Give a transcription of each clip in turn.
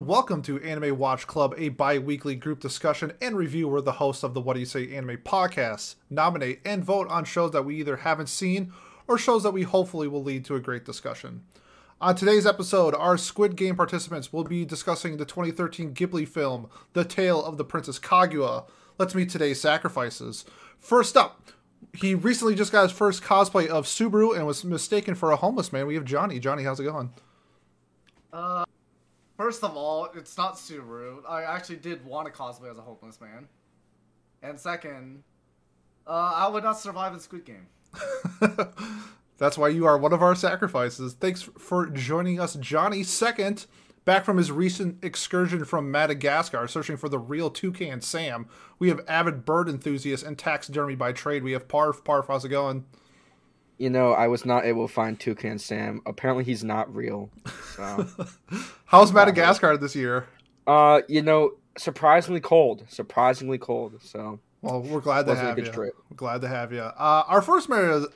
Welcome to Anime Watch Club, a bi weekly group discussion and review where the hosts of the What Do You Say Anime podcast nominate and vote on shows that we either haven't seen or shows that we hopefully will lead to a great discussion. On today's episode, our Squid Game participants will be discussing the 2013 Ghibli film, The Tale of the Princess Kaguya. Let's meet today's sacrifices. First up, he recently just got his first cosplay of Subaru and was mistaken for a homeless man. We have Johnny. Johnny, how's it going? Uh, first of all, it's not Subaru. I actually did want to cosplay as a homeless man. And second, uh, I would not survive in Squid Game. That's why you are one of our sacrifices. Thanks for joining us, Johnny. Second, back from his recent excursion from Madagascar, searching for the real toucan Sam, we have avid bird enthusiast and taxidermy by trade. We have Parf. Parf, how's it going? You know, I was not able to find Toucan Sam. Apparently, he's not real. So, how's Madagascar this year? uh, you know, surprisingly cold. Surprisingly cold. So, Well, we're glad to a have good you. trip. We're glad to have you. Uh, our first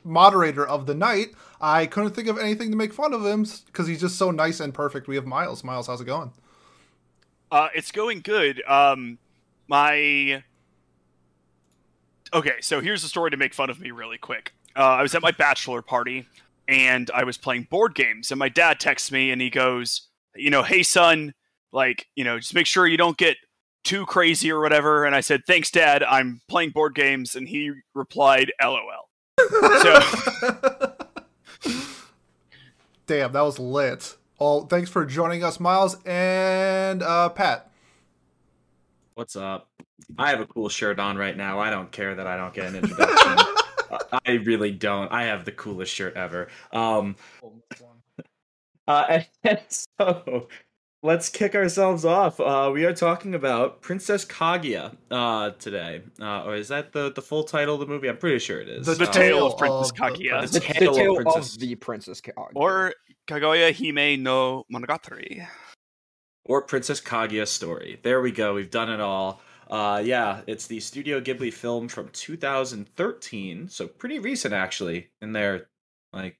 moderator of the night, I couldn't think of anything to make fun of him because he's just so nice and perfect. We have Miles. Miles, how's it going? Uh, it's going good. Um, my okay. So here's a story to make fun of me really quick. Uh, I was at my bachelor party and I was playing board games, and my dad texts me and he goes, "You know, hey son, like, you know, just make sure you don't get too crazy or whatever." And I said, "Thanks, dad. I'm playing board games," and he replied, "LOL." So Damn, that was lit. Well, thanks for joining us, Miles and uh, Pat. What's up? I have a cool shirt on right now. I don't care that I don't get an introduction. I- I really don't. I have the coolest shirt ever. Um, uh, and so let's kick ourselves off. Uh, we are talking about Princess Kaguya uh, today. Uh, or is that the, the full title of the movie? I'm pretty sure it is. The the Uh, tale of Princess of the Kaguya, the, Princess- the Tale of Princess- of the Princess Kaguya. or Kaguya Hime no Monogatari. or Princess Kaguya story. There we go. We've done it all. Uh, yeah, it's the Studio Ghibli film from 2013, so pretty recent actually in their like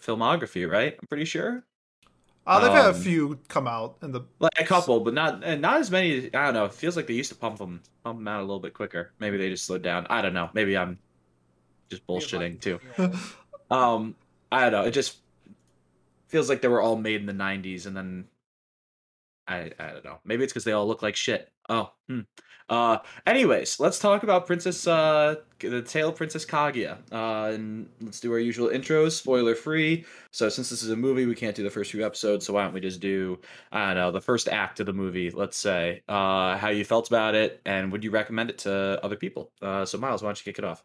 filmography, right? I'm pretty sure. Uh, they've had a Um, few come out in the. Like a couple, but not and not as many. I don't know. It feels like they used to pump them pump them out a little bit quicker. Maybe they just slowed down. I don't know. Maybe I'm just bullshitting too. Um, I don't know. It just feels like they were all made in the '90s, and then I I don't know. Maybe it's because they all look like shit. Oh, hmm. Uh, anyways, let's talk about Princess uh the Tale of Princess Kaguya. Uh, and let's do our usual intros, spoiler free. So since this is a movie, we can't do the first few episodes. So why don't we just do I don't know the first act of the movie? Let's say uh how you felt about it, and would you recommend it to other people? Uh, so Miles, why don't you kick it off?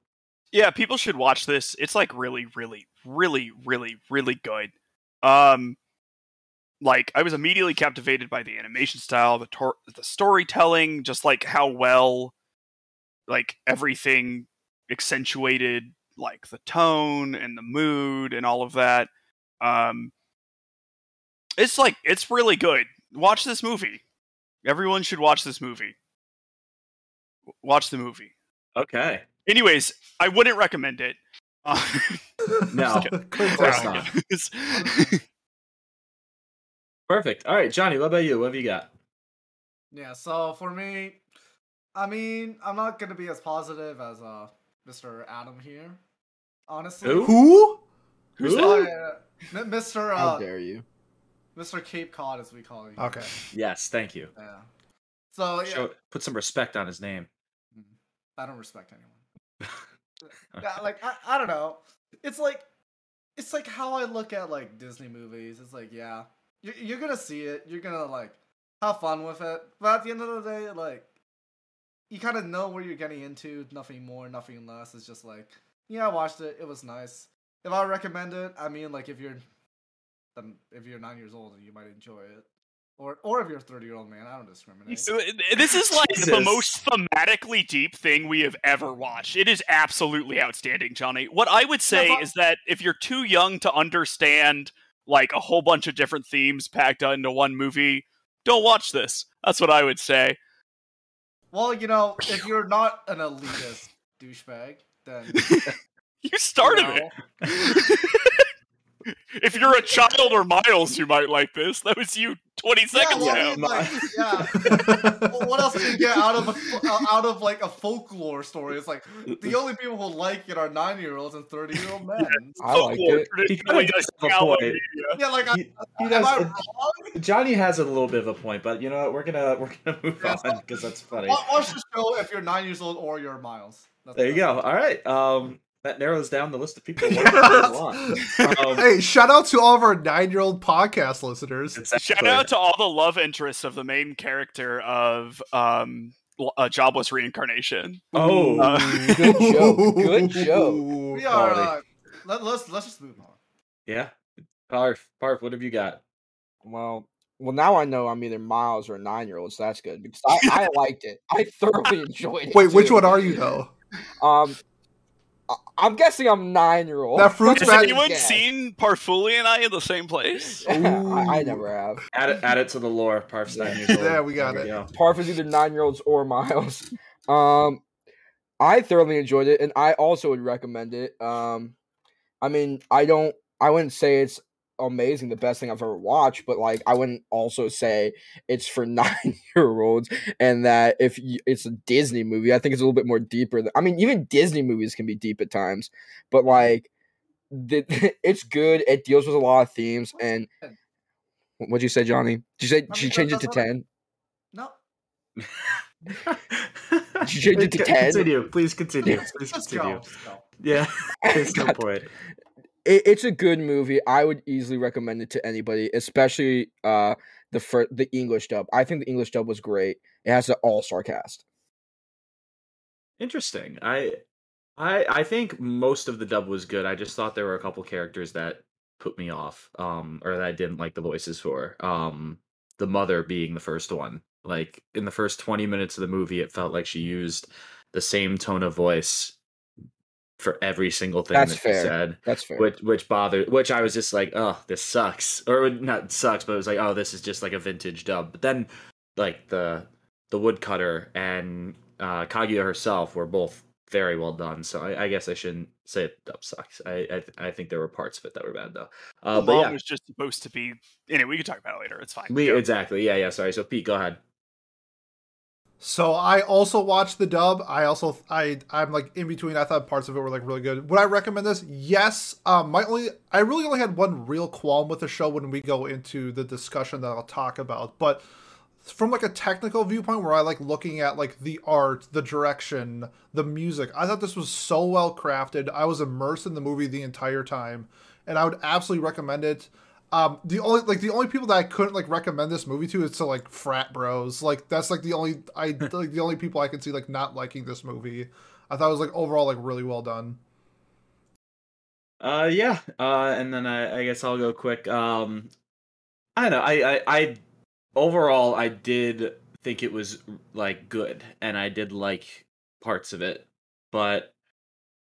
Yeah, people should watch this. It's like really, really, really, really, really good. Um, like I was immediately captivated by the animation style, the tor- the storytelling, just like how well, like everything accentuated, like the tone and the mood and all of that. Um, it's like it's really good. Watch this movie. Everyone should watch this movie. Watch the movie. Okay. Anyways, I wouldn't recommend it. Uh, No, Just of course not. It's- Perfect. All right, Johnny, what about you? What have you got? Yeah, so for me, I mean, I'm not gonna be as positive as uh Mr. Adam here. Honestly. Who? Who? Who's Who? Yeah, yeah. M- Mr. How Uh, dare you? Mr. Cape Cod, as we call him. Okay. Yes, thank you. Yeah. So yeah, Show, put some respect on his name. I don't respect anyone. Okay. Yeah, like I, I don't know. It's like it's like how I look at like Disney movies. It's like yeah, you're, you're gonna see it. You're gonna like have fun with it. But at the end of the day, like you kind of know where you're getting into. Nothing more, nothing less. It's just like yeah, I watched it. It was nice. If I recommend it, I mean like if you're then if you're nine years old, you might enjoy it. Or or if you're a thirty year old man, I don't discriminate. This is like the most thematically deep thing we have ever watched. It is absolutely outstanding, Johnny. What I would say but- is that if you're too young to understand like a whole bunch of different themes packed into one movie, don't watch this. That's what I would say. Well, you know, if you're not an elitist douchebag, then You started you know, it. if you're a child or Miles, you might like this. That was you 20 seconds well, I now. mean, like, yeah. Well, what else can you get out of a, uh, out of like a folklore story? It's like the only people who like it are nine year olds and thirty year old men. I liked Folklore it. He kinda does does have a point. media. Yeah, like I, He, he am does. I it- wrong? Johnny has a little bit of a point, but you know what? We're gonna we're gonna move Yeah, on because that's funny. Watch the show if you're nine years old or you're Miles. That's There you go. All right. Um, that narrows down the list of people. who want Um, hey, shout out to all of our nine-year-old podcast listeners. Exactly. Shout out to all the love interests of the main character of um, l- uh, Jobless Reincarnation. Oh, Uh, Good joke. Good joke. We are. Uh, let, let's let's just move on. yeah. Parf, Parf, what have you got? Well, well, now I know I'm either Miles or a nine year old, so that's good because I, I liked it. I thoroughly enjoyed it. Wait, which one are you though? Um, I- I'm guessing I'm nine year old. That fruit's Has bad- anyone seen Parfuli and I in the same place? I, I never have. Add it, add it to the lore. Parf's nine years old. Yeah, we got There it. go. Parf is either nine year olds or Miles. Um, I thoroughly enjoyed it, and I also would recommend it. Um, I mean, I don't, I wouldn't say it's amazing, the best thing I've ever watched, but like, I wouldn't also say it's for nine year olds, and that if you, it's a Disney movie, I think it's a little bit more deeper. Than, I mean, even Disney movies can be deep at times, but like, the, it's good. It deals with a lot of themes, and what'd you say, Johnny? Did you say did you change it to ten? No, Did you change it to 10? Continue. Please continue. Please continue. go. Let's go. Yeah. There's no point. It, it's a good movie. I would easily recommend it to anybody, especially uh the fir- the English dub. I think the English dub was great. It has an all star cast. Interesting. I I I think most of the dub was good. I just thought there were a couple characters that put me off um or that I didn't like the voices for. Um the mother being the first one. Like in the first 20 minutes of the movie it felt like she used the same tone of voice for every single thing That's that fair. she said. That's fair. Which which bothered which I was just like, oh, this sucks. Or not sucks, but it was like, oh, this is just like a vintage dub. But then like the the woodcutter and uh Kaguya herself were both very well done. So I, I guess I shouldn't say it dub sucks. I, I I think there were parts of it that were bad though. Uh, the but mom yeah, was just supposed to be. Anyway, we can talk about it later. It's fine. we exactly. Yeah, yeah. Sorry. So Pete, go ahead. So I also watched the dub. I also I I'm like in between. I thought parts of it were like really good. Would I recommend this? Yes. Um, my only I really only had one real qualm with the show when we go into the discussion that I'll talk about, but from like a technical viewpoint where I like looking at like the art, the direction, the music. I thought this was so well crafted. I was immersed in the movie the entire time, and I would absolutely recommend it. Um, the only like the only people that I couldn't like recommend this movie to is to like frat bros. Like that's like the only I like the only people I can see like not liking this movie. I thought it was like overall like really well done. Uh, yeah. Uh, and then I, I guess I'll go quick. Um, I don't know. I, I, I, overall, I did think it was like good, and I did like parts of it, but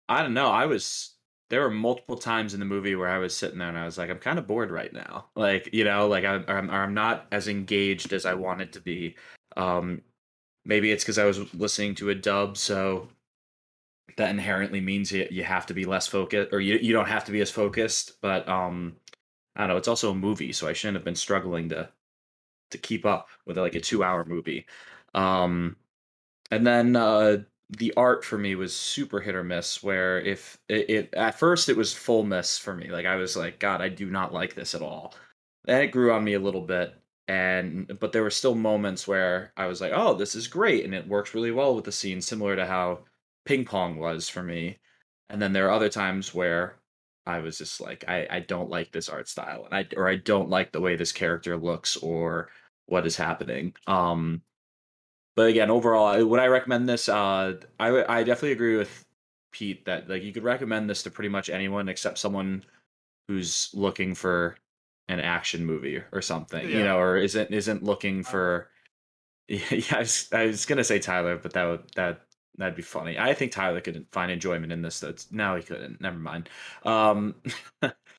I don't know. I was there were multiple times in the movie where I was sitting there and I was like, I'm kind of bored right now. Like, you know, like I'm, I'm, I'm not as engaged as I wanted to be. Um, maybe it's because I was listening to a dub, so that inherently means you, you have to be less focused or you, you don't have to be as focused but um i don't know it's also a movie so i shouldn't have been struggling to to keep up with like a two hour movie um and then uh the art for me was super hit or miss where if it, it at first it was full miss for me like i was like god i do not like this at all then it grew on me a little bit and but there were still moments where i was like oh this is great and it works really well with the scene similar to how ping pong was for me. And then there are other times where I was just like, I, I don't like this art style, and I or I don't like the way this character looks or what is happening. Um, but again, overall, would I recommend this? Uh, I I definitely agree with Pete that like you could recommend this to pretty much anyone except someone who's looking for an action movie or something, you know, or isn't isn't looking for. Yeah, I was, I was gonna say Tyler, but that would that That'd be funny. I think Tyler could find enjoyment in this. That's no, he couldn't. Never mind. Um,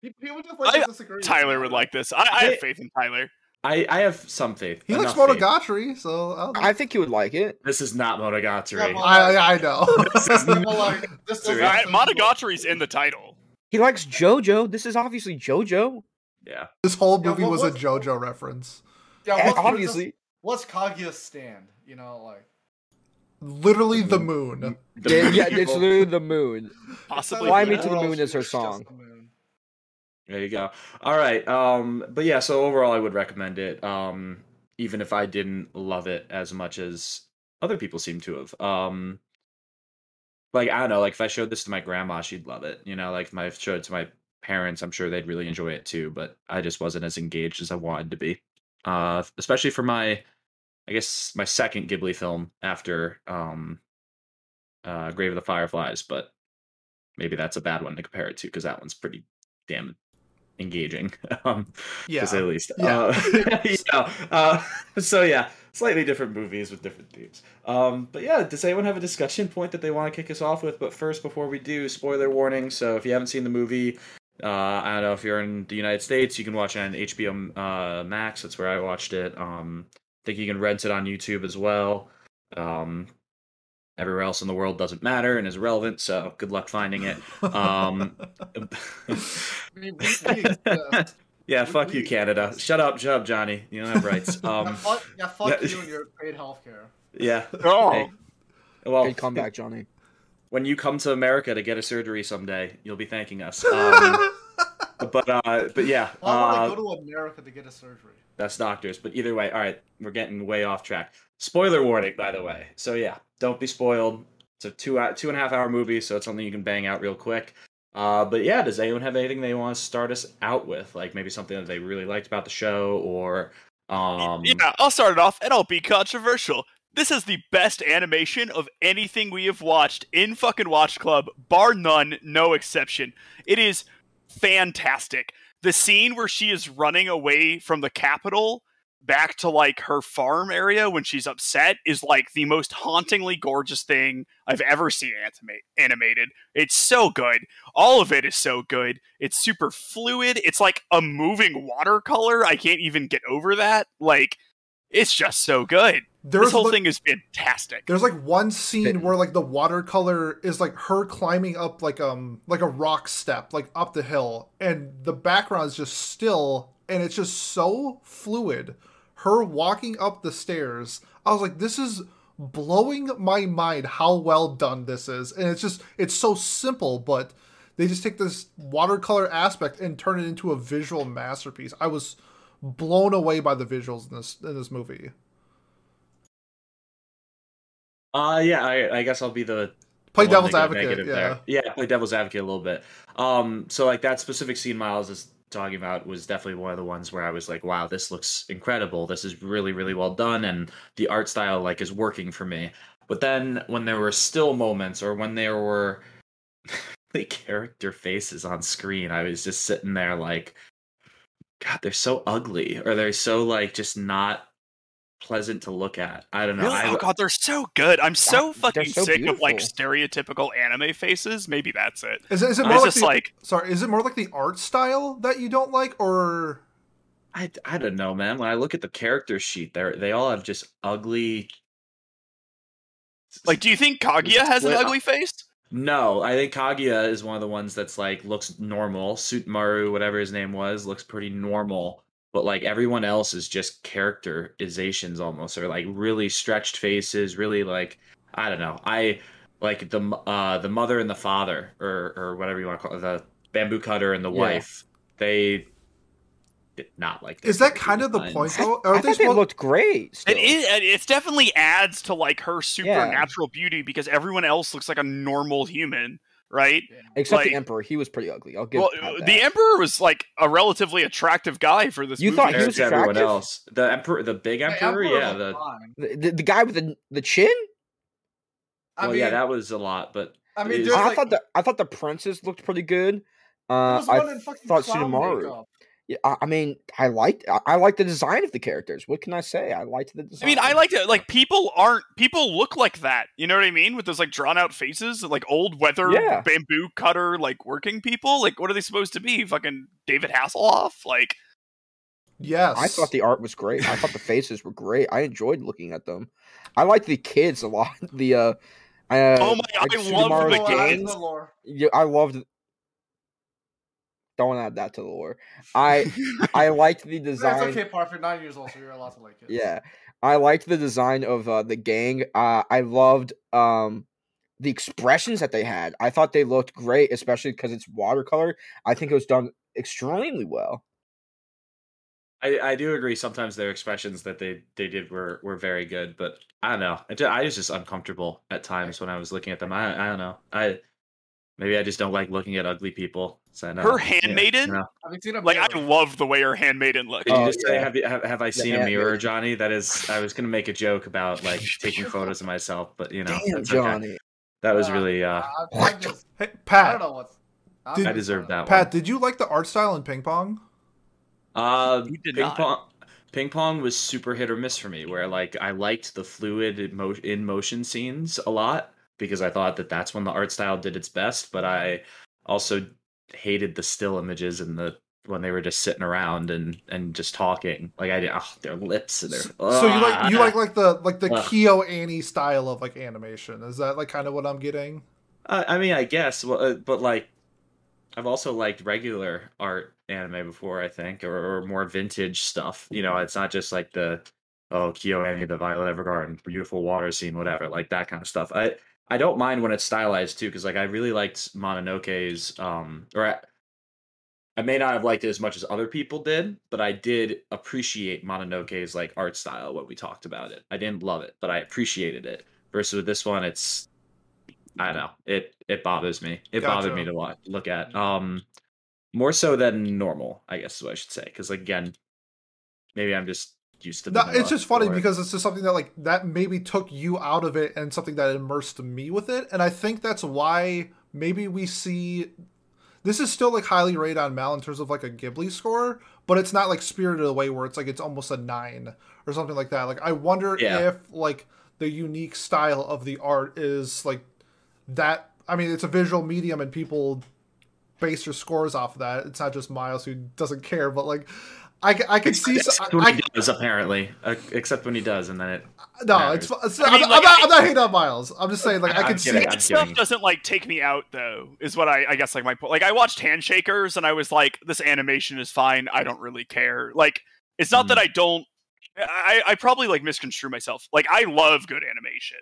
People just like to I- disagree. with Tyler would like this. I, I Hey. have faith in Tyler. I I have some faith. He likes enough faith. Monogatari, so I'll, I think he would like it. This is not Monogatari. Yeah, I I know. Well, like, this doesn't Yeah, Right, seem- Monogatari's in the title. He likes JoJo. This is obviously JoJo. yeah. this whole Yeah, movie what was a JoJo reference. Yeah, what's, obviously, what's Kaguya's stand? You know, like Literally the moon. The yeah, yeah, it's literally the moon. Possibly. Fly Me to the Moon is her just song. There you go. All right. Um, but yeah, so overall, I would recommend it. Um, even if I didn't love it as much as other people seem to have. Um, like I don't know, like if I showed this to my grandma, she'd love it. You know, like if I showed it to my parents, I'm sure they'd really enjoy it too. But I just wasn't as engaged as I wanted to be. Uh, especially for my, I guess my second Ghibli film after um, uh, Grave of the Fireflies. But maybe that's a bad one to compare it to because that one's pretty damn engaging. um, Yeah. to say the least. Yeah. Uh, yeah. Uh, so yeah, slightly different movies with different themes. Um, but yeah, does anyone have a discussion point that they want to kick us off with? But first, before we do, spoiler warning. So if you haven't seen the movie, uh, I don't know if you're in the United States, you can watch it on HBO uh, Max. That's where I watched it. Um, I think you can rent it on YouTube as well. Um, everywhere else in the world doesn't matter and is relevant. So good luck finding it. Um, yeah, fuck you, Canada. Shut up, shut up, Johnny. You don't have rights. yeah, Um, fuck, yeah, fuck yeah. you and your paid healthcare. yeah. Oh. Hey. Well, Good comeback, Johnny. when you come to America to get a surgery someday, you'll be thanking us. Um, but uh, but yeah, Why would I uh, go to America to get a surgery? that's doctors. But either way, all right, we're getting way off track. Spoiler warning, by the way. So yeah, don't be spoiled. It's a two hou- two and a half hour movie, so it's something you can bang out real quick. Uh, but yeah, does anyone have anything they want to start us out with? Like maybe something that they really liked about the show, or um, yeah, I'll start it off and I'll be controversial. This is the best animation of anything we have watched in fucking Watch Club, bar none, no exception. It is fantastic. The scene where she is running away from the capital back to like her farm area when she's upset is like the most hauntingly gorgeous thing I've ever seen animate, animated. It's so good. All of it is so good. It's super fluid. It's like a moving watercolor. I can't even get over that. Like it's just so good. There's this whole like, thing is fantastic. There's like one scene where like the watercolor is like her climbing up like um like a rock step like up the hill and the background is just still and it's just so fluid. Her walking up the stairs, I was like, this is blowing my mind how well done this is. And it's just it's so simple, but they just take this watercolor aspect and turn it into a visual masterpiece. I was blown away by the visuals in this in this movie. Uh, yeah, I, I guess I'll be the Play devil's advocate, yeah. there. Yeah, play devil's advocate a little bit. Um, so like that specific scene Miles is talking about was definitely one of the ones where I was like, wow, this looks incredible. This is really, really well done, and the art style like is working for me. But then when there were still moments, or when there were the character faces on screen, I was just sitting there like, God, they're so ugly, or they're so like just not pleasant to look at. I don't know. Really? I, oh god, they're so good. I'm so they're fucking so sick of like stereotypical anime faces. Maybe that's it. Is it, is it more like just the, like sorry? Is it more like the art style that you don't like, or I, I don't know, man. When I look at the character sheet, they they all have just ugly. like do you think Kaguya has an ugly face? No, I think Kaguya is one of the ones that's like looks normal. Sutemaru, whatever his name was, looks pretty normal. But like everyone else is just characterizations almost, or like really stretched faces, really like I don't know. I like the uh the mother and the father, or or whatever you want to call it, the bamboo cutter and the Yeah. wife. They did not like. their is that kind of the designs. point I, though? I Are they thought they supposed- looked great. Still. It is. It's definitely adds to like her supernatural beauty because everyone else looks like a normal human, right? Except like- the Emperor, he was pretty ugly. I'll give well, the Emperor was like a relatively attractive guy for this You movie. thought he was to everyone attractive? else. The emperor, the big Hey, emperor, Emperor yeah. The the, the, the guy with the the chin. I well, mean, yeah, that was a lot, but I mean, I like, thought the I thought the princess looked pretty good. Uh, I one in fucking thought clown Tsunomaru. makeup. Yeah, I, I mean, I liked I, I liked the design of the characters. What can I say? I liked the design. I mean, I like to like people aren't people look like that. You know what I mean? With those like drawn out faces, like old weather Yeah. bamboo cutter, like working people. Like, what are they supposed to be? Fucking David Hasselhoff? Like, yes, I thought the art was great. I thought the faces were great. I enjoyed looking at them. I liked the kids a lot. The uh, uh Oh my God, like I love Tsunomaru's the Lore, games. adds the lore. Yeah, I loved. Don't add that to the lore. I I liked the design. That's okay, Parf. You're nine years old, so you're allowed to like it. Yeah, I liked the design of uh, the gang. Uh, I loved um, the expressions that they had. I thought they looked great, especially because it's watercolor. I think it was done extremely well. I, I do agree. Sometimes their expressions that they, they did were, were very good, but I don't know. I, ju- I was just uncomfortable at times when I was looking at them. I I don't know. I maybe I just don't like looking at ugly people. So no, Her yeah, handmaiden? no. Have seen a Like I love the way her handmaiden looked. Did you Oh, say yeah. have, you, have have I seen a yeah, mirror. Johnny? That is, I was gonna make a joke about like taking photos of myself, but you know, Damn, that's okay. Johnny. That was Uh, really. uh I, I What just, Hey, I don't Pat. know what's. I, Did- I deserve that Pat, one. did you like the art style in ping pong? Uh, You did ping not. pong. Ping pong was super hit or miss for me. Where like I liked the fluid in motion scenes a lot because I thought that that's when the art style did its best. But I also hated the still images and the when they were just sitting around and and just talking. Like I did, oh, their lips and their. So you like you Ah. like like the like the Ugh. KyoAni style of like animation? Is that like kind of what I'm getting? Uh, I mean, I guess, well, uh, but like, I've also liked regular art anime before, I think, or, or more vintage stuff. You know, it's not just like the oh KyoAni, the Violet Evergarden, beautiful water scene, whatever, like that kind of stuff. I I don't mind when it's stylized too, because like I really liked Mononoke's, um, or I, I may not have liked it as much as other people did, but I did appreciate Mononoke's like art style when we talked about it. I didn't love it, but I appreciated it. Versus with this one, it's I don't know. It it bothers me. It bothered me to watch, look at. Um, more so than normal, I guess is what I should say. Because again, maybe I'm just used to. No, it's just funny or- because it's just something that like that maybe took you out of it and something that immersed me with it, and I think that's why maybe we see this is still like highly rated on MAL in terms of like a Ghibli score, but it's not like Spirited Away where it's like it's almost a nine or something like that. Like I wonder Yeah. if like the unique style of the art is like that. I mean, it's a visual medium and people base their scores off of that. It's not just Miles who doesn't care, but like. I, ca- I can see. so- Except when I, he does, apparently. Uh, except when he does, and then it. no, matters. it's, it's I I'm, mean, I'm not. I- I'm not hating on Miles. I'm just saying, like, I I'm can see. kidding, I'm That stuff kidding. doesn't like take me out though is what I, I guess like my point like i watched Hand Shakers and i was like this animation is fine i don't really care like it's not Mm. that i don't I, I probably like misconstrue myself like i love good animation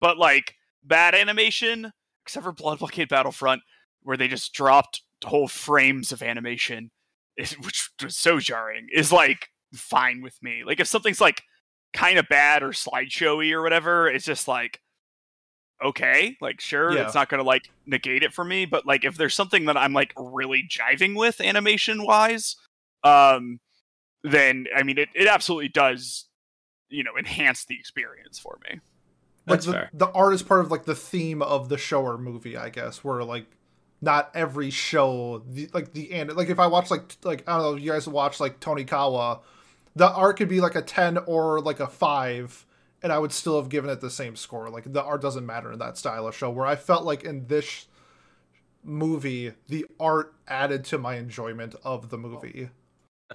but like bad animation except for blood blockade battlefront where they just dropped whole frames of animation is, which was so jarring is like fine with me like if something's like kind of bad or slideshowy or whatever it's just like okay like sure Yeah. it's not gonna like negate it for me but like if there's something that i'm like really jiving with animation wise um then i mean it, it absolutely does you know enhance the experience for me like That's the, fair. the art is part of like the theme of the show or movie, I guess. Where like not every show, the, like the end, like if I watch like like I don't know, you guys watch like Tonikawa, the art could be like a ten or like a five, and I would still have given it the same score. Like the art doesn't matter in that style of show. Where I felt like in this movie, the art added to my enjoyment of the movie.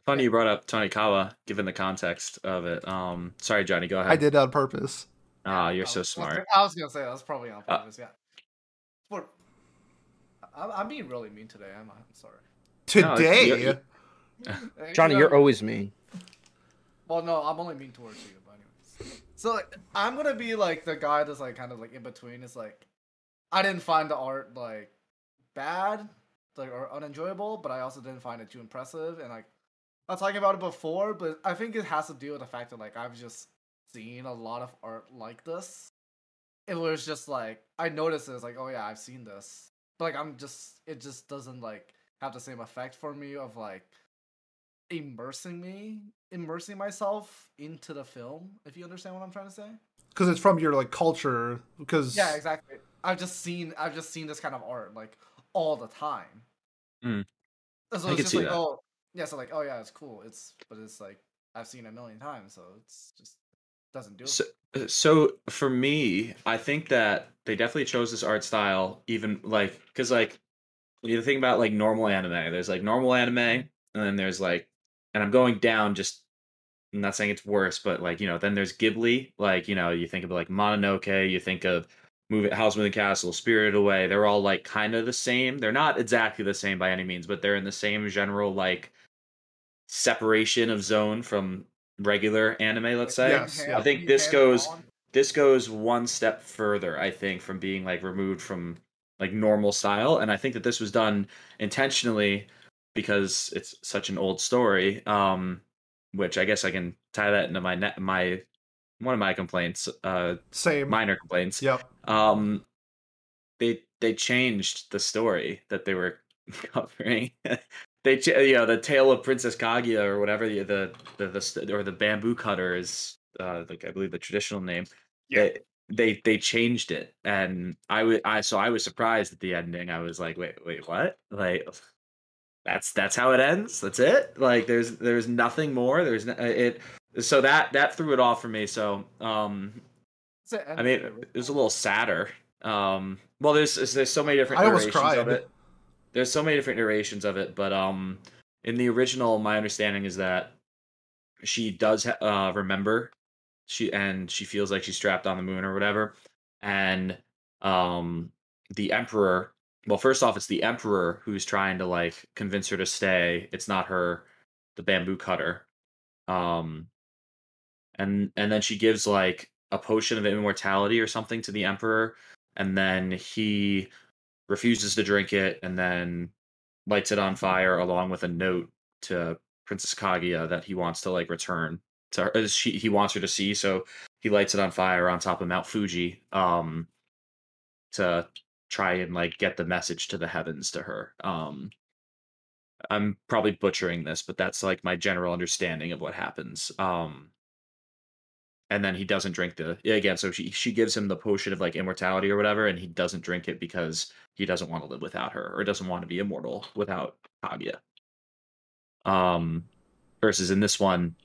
Funny you brought up Tonikawa, given the context of it. Um, sorry, Johnny, go ahead. I did on purpose. Ah, you're so smart. I was gonna say that's probably on Uh, purpose. yeah. But I'm, I'm being really mean today. I'm, I'm sorry. No, Today, you're- Eh, Johnny, you you're always mean. Well, no, I'm only mean towards you, but anyways. So like, I'm gonna be like the guy that's like kind of like in between. It's like I didn't find the art like bad, like or unenjoyable, but I also didn't find it too impressive. And like I was talking about it before, but I think it has to do with the fact that like I've just seen a lot of art like this. It was just like I noticed it, it's like, oh yeah, I've seen this, but like I'm just it just doesn't like have the same effect for me of like immersing me immersing myself into the film if you understand what i'm trying to say because it's from your like culture. Because yeah exactly i've just seen i've just seen this kind of art like all the time Mm. so I it's can just see like that. oh yeah so like oh yeah it's cool it's but it's like i've seen it a million times so it's just doesn't do it So, uh, so for me, I think that they definitely chose this art style, even like because like you think about like normal anime, there's like normal anime, and then there's like, and I'm going down just. I'm not saying it's worse, but like you know, then there's Ghibli. Like you know, you think of like Mononoke, you think of Moving House Moving Castle, Spirited Away, they're all like kind of the same. They're not exactly the same by any means, but they're in the same general like separation of zone from regular anime, let's say. Yes, yeah. I think this goes this goes one step further, I think, from being like removed from like normal style. And I think that this was done intentionally because it's such an old story. Um, which I guess I can tie that into my net my one of my complaints, uh Same. minor complaints. Yep. Um they they changed the story that they were covering. they you know the tale of Princess Kaguya or whatever the the the, the or the bamboo cutter is uh like I believe the traditional name. Yeah. They, they they changed it and I would I so I was surprised at the ending. I was like, wait, wait, what? Like that's that's how it ends. That's it. Like there's there's nothing more. There's no, it so that that threw it off for me. So um I mean it was a little sadder. Um well there's there's so many different I almost iterations of it. There's so many different iterations of it, but um in the original my understanding is that she does uh remember. She and she feels like she's trapped on the moon or whatever. And um the emperor well first off it's the emperor who's trying to like convince her to stay. It's not her the bamboo cutter. Um and and then she gives like a potion of immortality or something to the emperor. And then he refuses to drink it and then lights it on fire along with a note to princess kaguya that he wants to like return to her uh, she, he wants her to see so he lights it on fire on top of mount fuji um to try and like get the message to the heavens to her um i'm probably butchering this but that's like my general understanding of what happens um and then he doesn't drink the yeah, again so she she gives him the potion of like immortality or whatever and he doesn't drink it because he doesn't want to live without her or doesn't want to be immortal without kaguya um versus in this one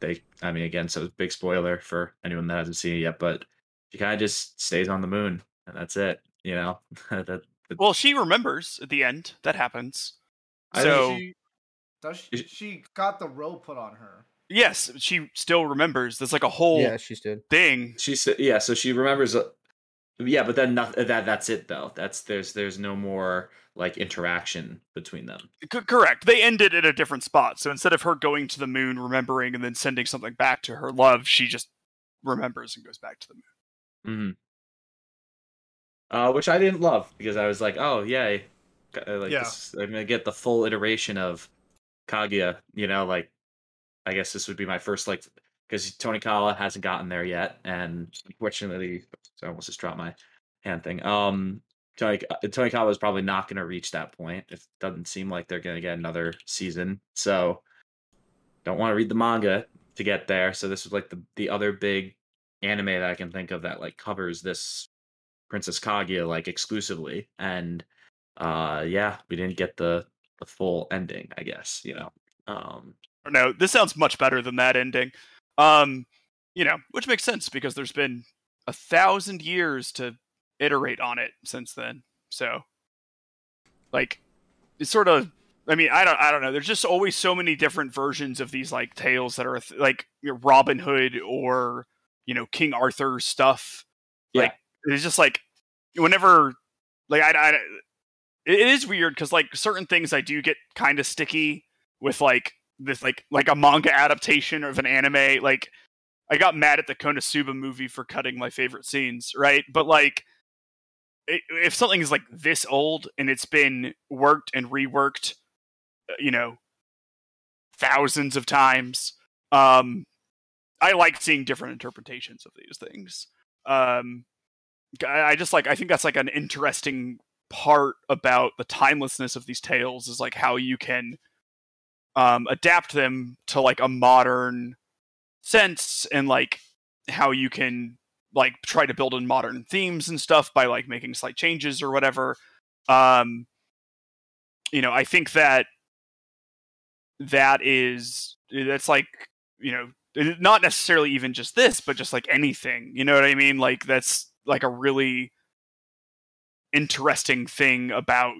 they i mean again so big spoiler for anyone that hasn't seen it yet but she kind of just stays on the moon and that's it you know that, that- Well, she remembers at the end that happens. I So she, does she, she got the rope put on her. Yes, she still remembers. There's like a whole Yeah, she's did. thing. she said yeah so she remembers uh, yeah but then not, that that's it though that's there's there's no more like interaction between them C- correct. They ended at a different spot. So instead of her going to the moon, remembering, and then sending something back to her love, she just remembers and goes back to the moon. hmm Uh, which I didn't love because I was like, oh yay, K- like Yeah. this, I'm gonna get the full iteration of Kaguya. You know, like I guess this would be my first like because Tonikawa hasn't gotten there yet, and unfortunately, so I almost just dropped my hand thing. Um, Tony uh, Tonikawa is probably not gonna reach that point. It doesn't seem like they're gonna get another season, so don't want to read the manga to get there. So this was like the the other big anime that I can think of that like covers this Princess Kaguya like exclusively, and uh, yeah, we didn't get the the full ending. I guess you know. Um, Or no, this sounds much better than that ending. Um, you know, which makes sense because there's been a thousand years to iterate on it since then. So, like, it's sort of. I mean, I don't. I don't know. There's just always so many different versions of these like tales that are th- like Robin Hood or you know King Arthur stuff. Like it's just like whenever like I, I it is weird because like certain things I do get kind of sticky with like this like like a manga adaptation of an anime. Like I got mad at the Konosuba movie for cutting my favorite scenes, right? But like if something is like this old and it's been worked and reworked, uh, you know, thousands of times, um, I like seeing different interpretations of these things. Um, I just like I think that's like an interesting part about the timelessness of these tales is like how you can um, adapt them to like a modern sense and like how you can like try to build in modern themes and stuff by like making slight changes or whatever. Um you know i think that that is that's like you know not necessarily even just this but just like anything. You know what i mean? Like that's like a really interesting thing about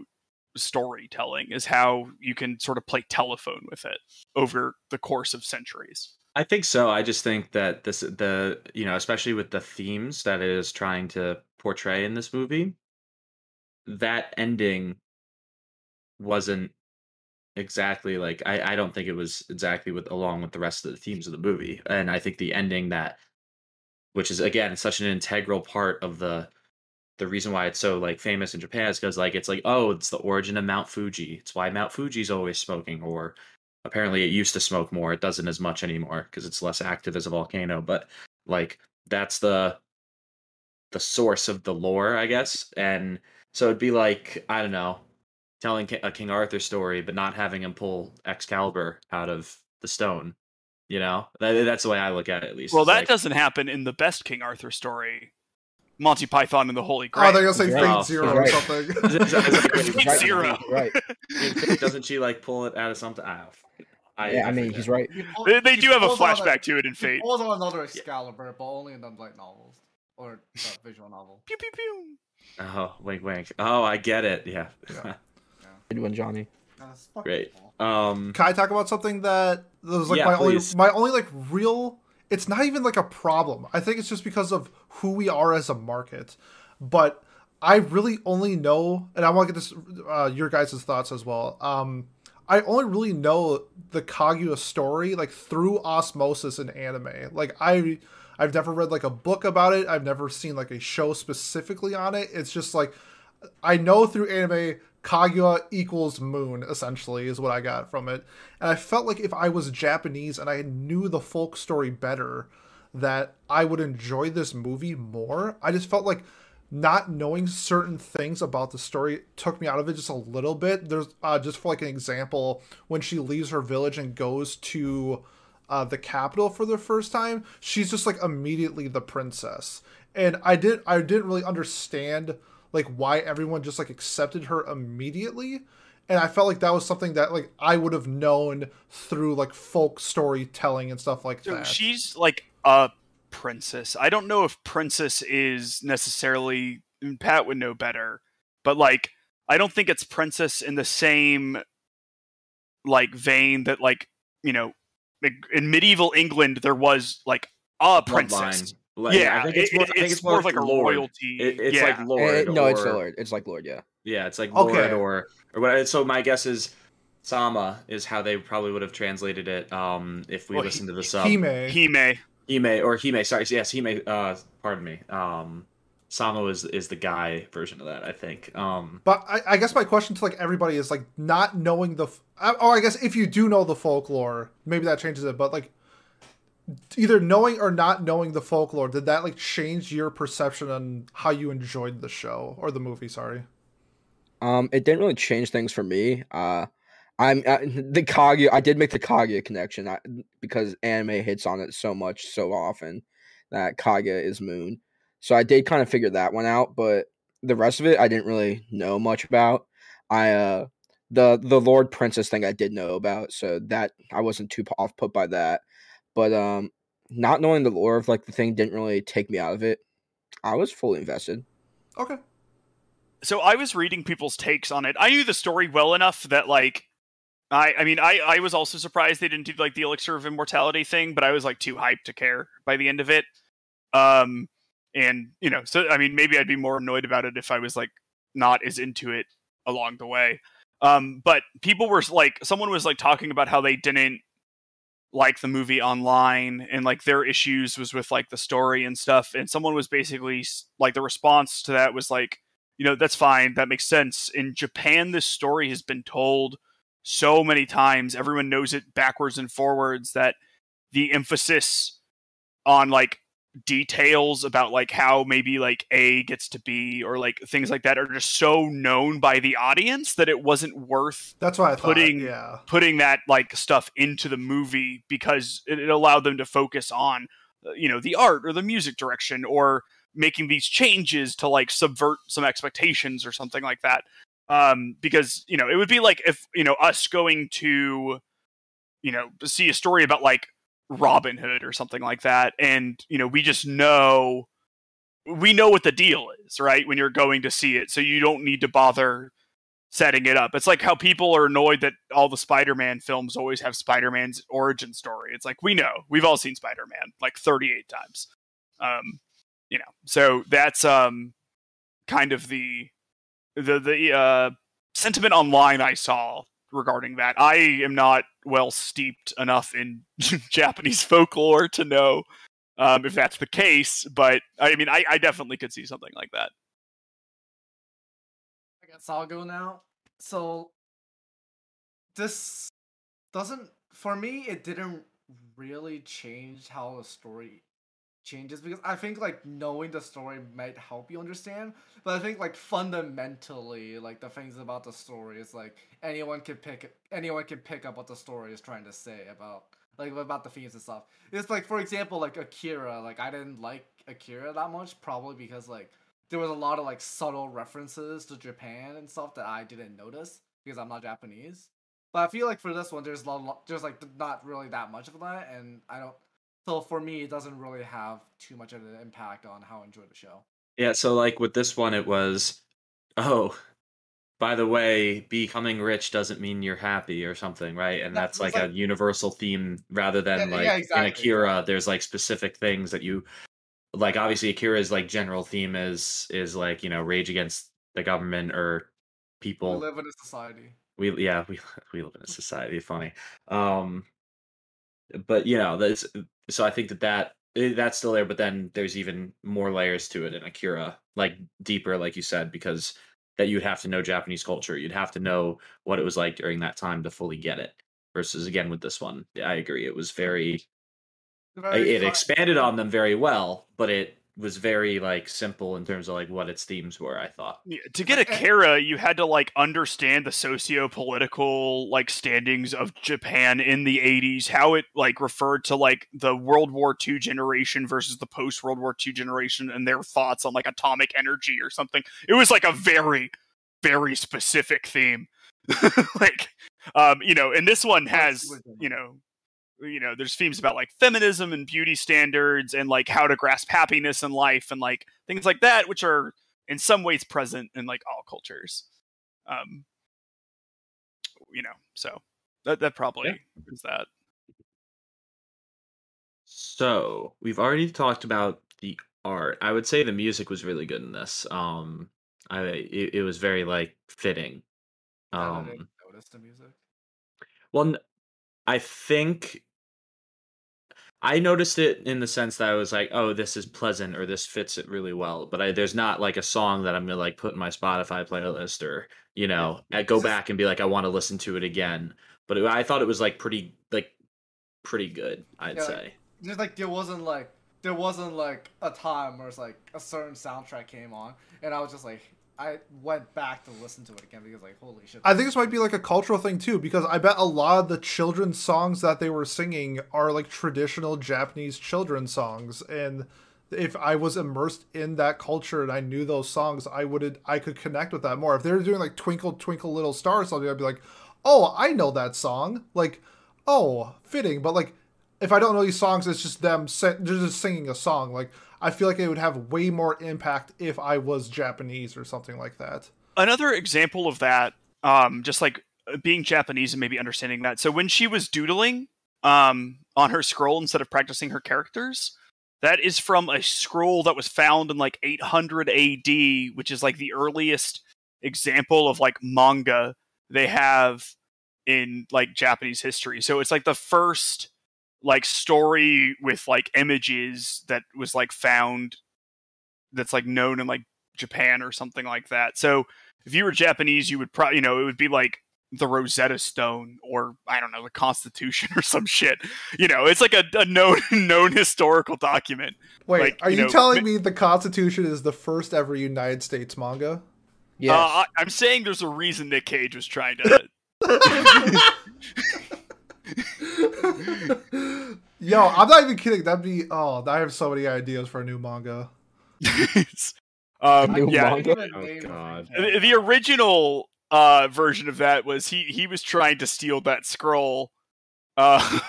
storytelling is how you can sort of play telephone with it over the course of centuries I think so. I just think that this the you know, especially with the themes that it is trying to portray in this movie, that ending wasn't exactly like I, I don't think it was exactly with along with the rest of the themes of the movie. And I think the ending that which is again such an integral part of the the reason why it's so like famous in Japan is because like it's like oh it's the origin of Mount Fuji. It's why Mount Fuji's always smoking, or apparently it used to smoke more. It doesn't as much anymore because it's less active as a volcano. But like that's the the source of the lore, I guess. And so it'd be like I don't know, telling a King Arthur story, but not having him pull Excalibur out of the stone. You know, that, that's the way I look at it. At least. Well, It's that like- doesn't happen in the best King Arthur story, Monty Python and the Holy Oh, Grail. they're gonna say Right. Fate Oh, Zero right. or something. Is it- is it- He's Fate right, Zero. right. doesn't she like pull it out of something? I, I, Yeah, I mean, he's right. Pull- They, they do have a pulls on flashback to it in He Fate. pulls on another Excalibur, but only in the like novels or the visual novel. Pew pew pew. Oh, wink, wink. Oh, I get it. Yeah. Yeah. Good one, Johnny. That's Great. cool. um. Can I talk about something that was like Yeah, my please. only my only like real it's not even like a problem. I think it's just because of who we are as a market. But I really only know and I want to get this uh, your guys' thoughts as well. Um I only really know the Kaguya story like through osmosis in anime. Like I I've never read like a book about it. I've never seen like a show specifically on it. It's just like I know through anime Kaguya equals moon essentially is what I got from it. And I felt like if I was Japanese and I knew the folk story better that I would enjoy this movie more. I just felt like not knowing certain things about the story took me out of it just a little bit. There's uh, just for like an example, when she leaves her village and goes to uh, the capital for the first time, she's just like immediately the princess. And I did I didn't really understand like why everyone just like accepted her immediately. And I felt like that was something that like I would have known through like folk storytelling and stuff like So that. she's like a princess. I don't know if princess is necessarily Pat would know better, but like I don't think it's princess in the same like vein that like you know in medieval England there was like a princess. Bloodline. Like, Yeah, I think it's it- more, I think it's more of like a lord. royalty. It, it's yeah. like Lord. Eh, no, it's Lord. It's like Lord. Yeah. Yeah, it's like Okay. Lord or or what. So my guess is Sama is how they probably would have translated it. Um, if we Well, listened to the He sub, may. Hime. Hime or Hime. Sorry, yes, Hime. Uh, pardon me. Um, Sama is is the guy version of that. I think. Um, But I, I guess my question to like everybody is like not knowing the, f- uh, or I guess if you do know the folklore, maybe that changes it. But like either knowing or not knowing the folklore, did that like change your perception on how you enjoyed the show or the movie? Sorry. Um, it didn't really change things for me. Uh, I'm uh, the Kaguya. I did make the Kaguya connection I, because anime hits on it so much, so often that Kaguya is moon. So I did kind of figure that one out, but the rest of it I didn't really know much about. I uh the the Lord Princess thing I did know about, so that I wasn't too off put by that. But um, not knowing the lore of like the thing didn't really take me out of it. I was fully invested. Okay. so I was reading people's takes on it. I knew the story well enough that like I I mean I I was also surprised they didn't do like the elixir of immortality thing, but I was like too hyped to care by the end of it. Um and you know, so I mean maybe I'd be more annoyed about it if I was like not as into it along the way. Um but people were like someone was like talking about how they didn't like the movie online and like their issues was with like the story and stuff and someone was basically like the response to that was like you know that's fine that makes sense. In japan this story has been told so many times everyone knows it backwards and forwards that the emphasis on like details about like how maybe like a gets to b or like things like that are just so known by the audience that it wasn't worth That's why I thought. Putting- yeah. putting that like stuff into the movie because it, it allowed them to focus on uh, you know the art or the music direction or making these changes to like subvert some expectations or something like that um because you know it would be like if you know us going to you know see a story about like robin hood or something like that and you know we just know we know what the deal is right when you're going to see it so you don't need to bother setting it up. It's like how people are annoyed that all the Spider-Man films always have Spider-Man's origin story. It's like we know we've all seen Spider-Man like 38 times. Um, you know, so that's um kind of the the the uh, sentiment online I saw regarding that. I am not well steeped enough in Japanese folklore to know um, if that's the case, but I mean, I, I definitely could see something like that. I guess I'll go now. So this doesn't for me it didn't really change how the story changes because I think like knowing the story might help you understand, but I think like fundamentally like the things about the story is like anyone can pick anyone can pick up what the story is trying to say about like about the themes and stuff. It's like for example like Akira, like I didn't like Akira that much probably because like there was a lot of like subtle references to Japan and stuff that I didn't notice because I'm not Japanese. But I feel like for this one, there's a lot, there's like not really that much of that, and I don't so for me, it doesn't really have too much of an impact on how I enjoy the show. Yeah, so like with this one, it was, oh, by the way, becoming rich doesn't mean you're happy or something, right? And Yeah, that's like, like- a universal theme rather than Yeah, like yeah, exactly. in Akira, there's like specific things that you like. Obviously, Akira's like general theme is is like you know rage against the government or people. We live in a society. we yeah we we live in a society funny um but you know that's so i think that that eh, that's still there but then there's even more layers to it in akira like deeper like you said because that you'd have to know japanese culture you'd have to know what it was like during that time to fully get it versus again with this one. I agree it was very Very it fun- expanded on them very well but it was very like simple in terms of like what its themes were i thought Yeah, to get Like, eh Akira, you had to like understand the socio-political like standings of Japan in the 80s, how it like referred to like the World War II generation versus the post World War II generation and their thoughts on like atomic energy or something. It was like a very very specific theme. like um you know, and this one has, you know, you know, there's themes about like feminism and beauty standards and like how to grasp happiness in life and like things like that which are in some ways present in like all cultures. Um, you know, so that that probably is that. So we've already talked about the art. I would say the music was really good in this. Um, I it, it was very like fitting. I Um, didn't notice the music. well, i think I noticed it in the sense that I was like, "Oh, this is pleasant," or "This fits it really well." But I, there's not like a song that I'm gonna like put in my Spotify playlist, or you know, I go back and be like, "I want to listen to it again." But it, I thought it was like pretty like pretty good. I'd Yeah, say. Just like there wasn't like there wasn't like a time where it's like a certain soundtrack came on, and I was just like I went back to listen to it again because like holy shit. I think this might be like a cultural thing too, because I bet a lot of the children's songs that they were singing are like traditional Japanese children's songs, and if I was immersed in that culture and I knew those songs, I would I could connect with that more. If they were doing like Twinkle Twinkle Little Star or something, I'd be like, oh, I know that song, like, oh, fitting. But like, if I don't know these songs, it's just them they're just singing a song. Like, I feel like it would have way more impact if I was Japanese or something like that. Another example of that, um, just like being Japanese and maybe understanding that. So when she was doodling um, on her scroll instead of practicing her characters, that is from a scroll that was found in like 800 AD, which is like the earliest example of like manga they have in like Japanese history. So it's like the first like story with like images that was like found that's like known in like Japan or something like that. So if you were Japanese, you would probably, you know, it would be like the Rosetta Stone or I don't know, the Constitution or some shit. You know, it's like a, a known known historical document. Wait, Like, are you you, know, telling me the Constitution is the first ever United States manga? Yeah, Uh, I, I'm saying there's a reason Nick Cage was trying to. Yo, I'm not even kidding. That'd be oh, I have so many ideas for a new manga. um, New yeah, manga? Oh, God. the, the original uh, version of that was he he was trying to steal that scroll. Uh,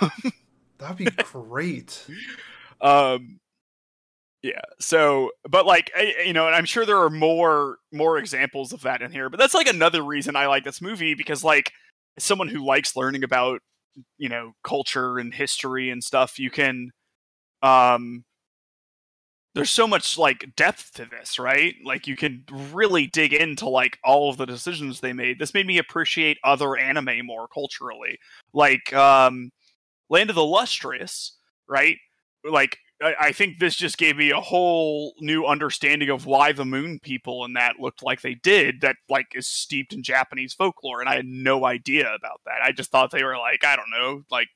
That'd be great. um Yeah. So, but like, I, you know, and I'm sure there are more more examples of that in here. But that's like another reason I like this movie because, like, as someone who likes learning about, you know, culture and history and stuff, you can, um, there's so much like depth to this, right? Like, you can really dig into like all of the decisions they made. This made me appreciate other anime more culturally, like, um, Land of the Lustrous, right? Like I, I think this just gave me a whole new understanding of why the moon people and that looked like they did that like is steeped in japanese folklore and i had no idea about that i just thought they were like i don't know like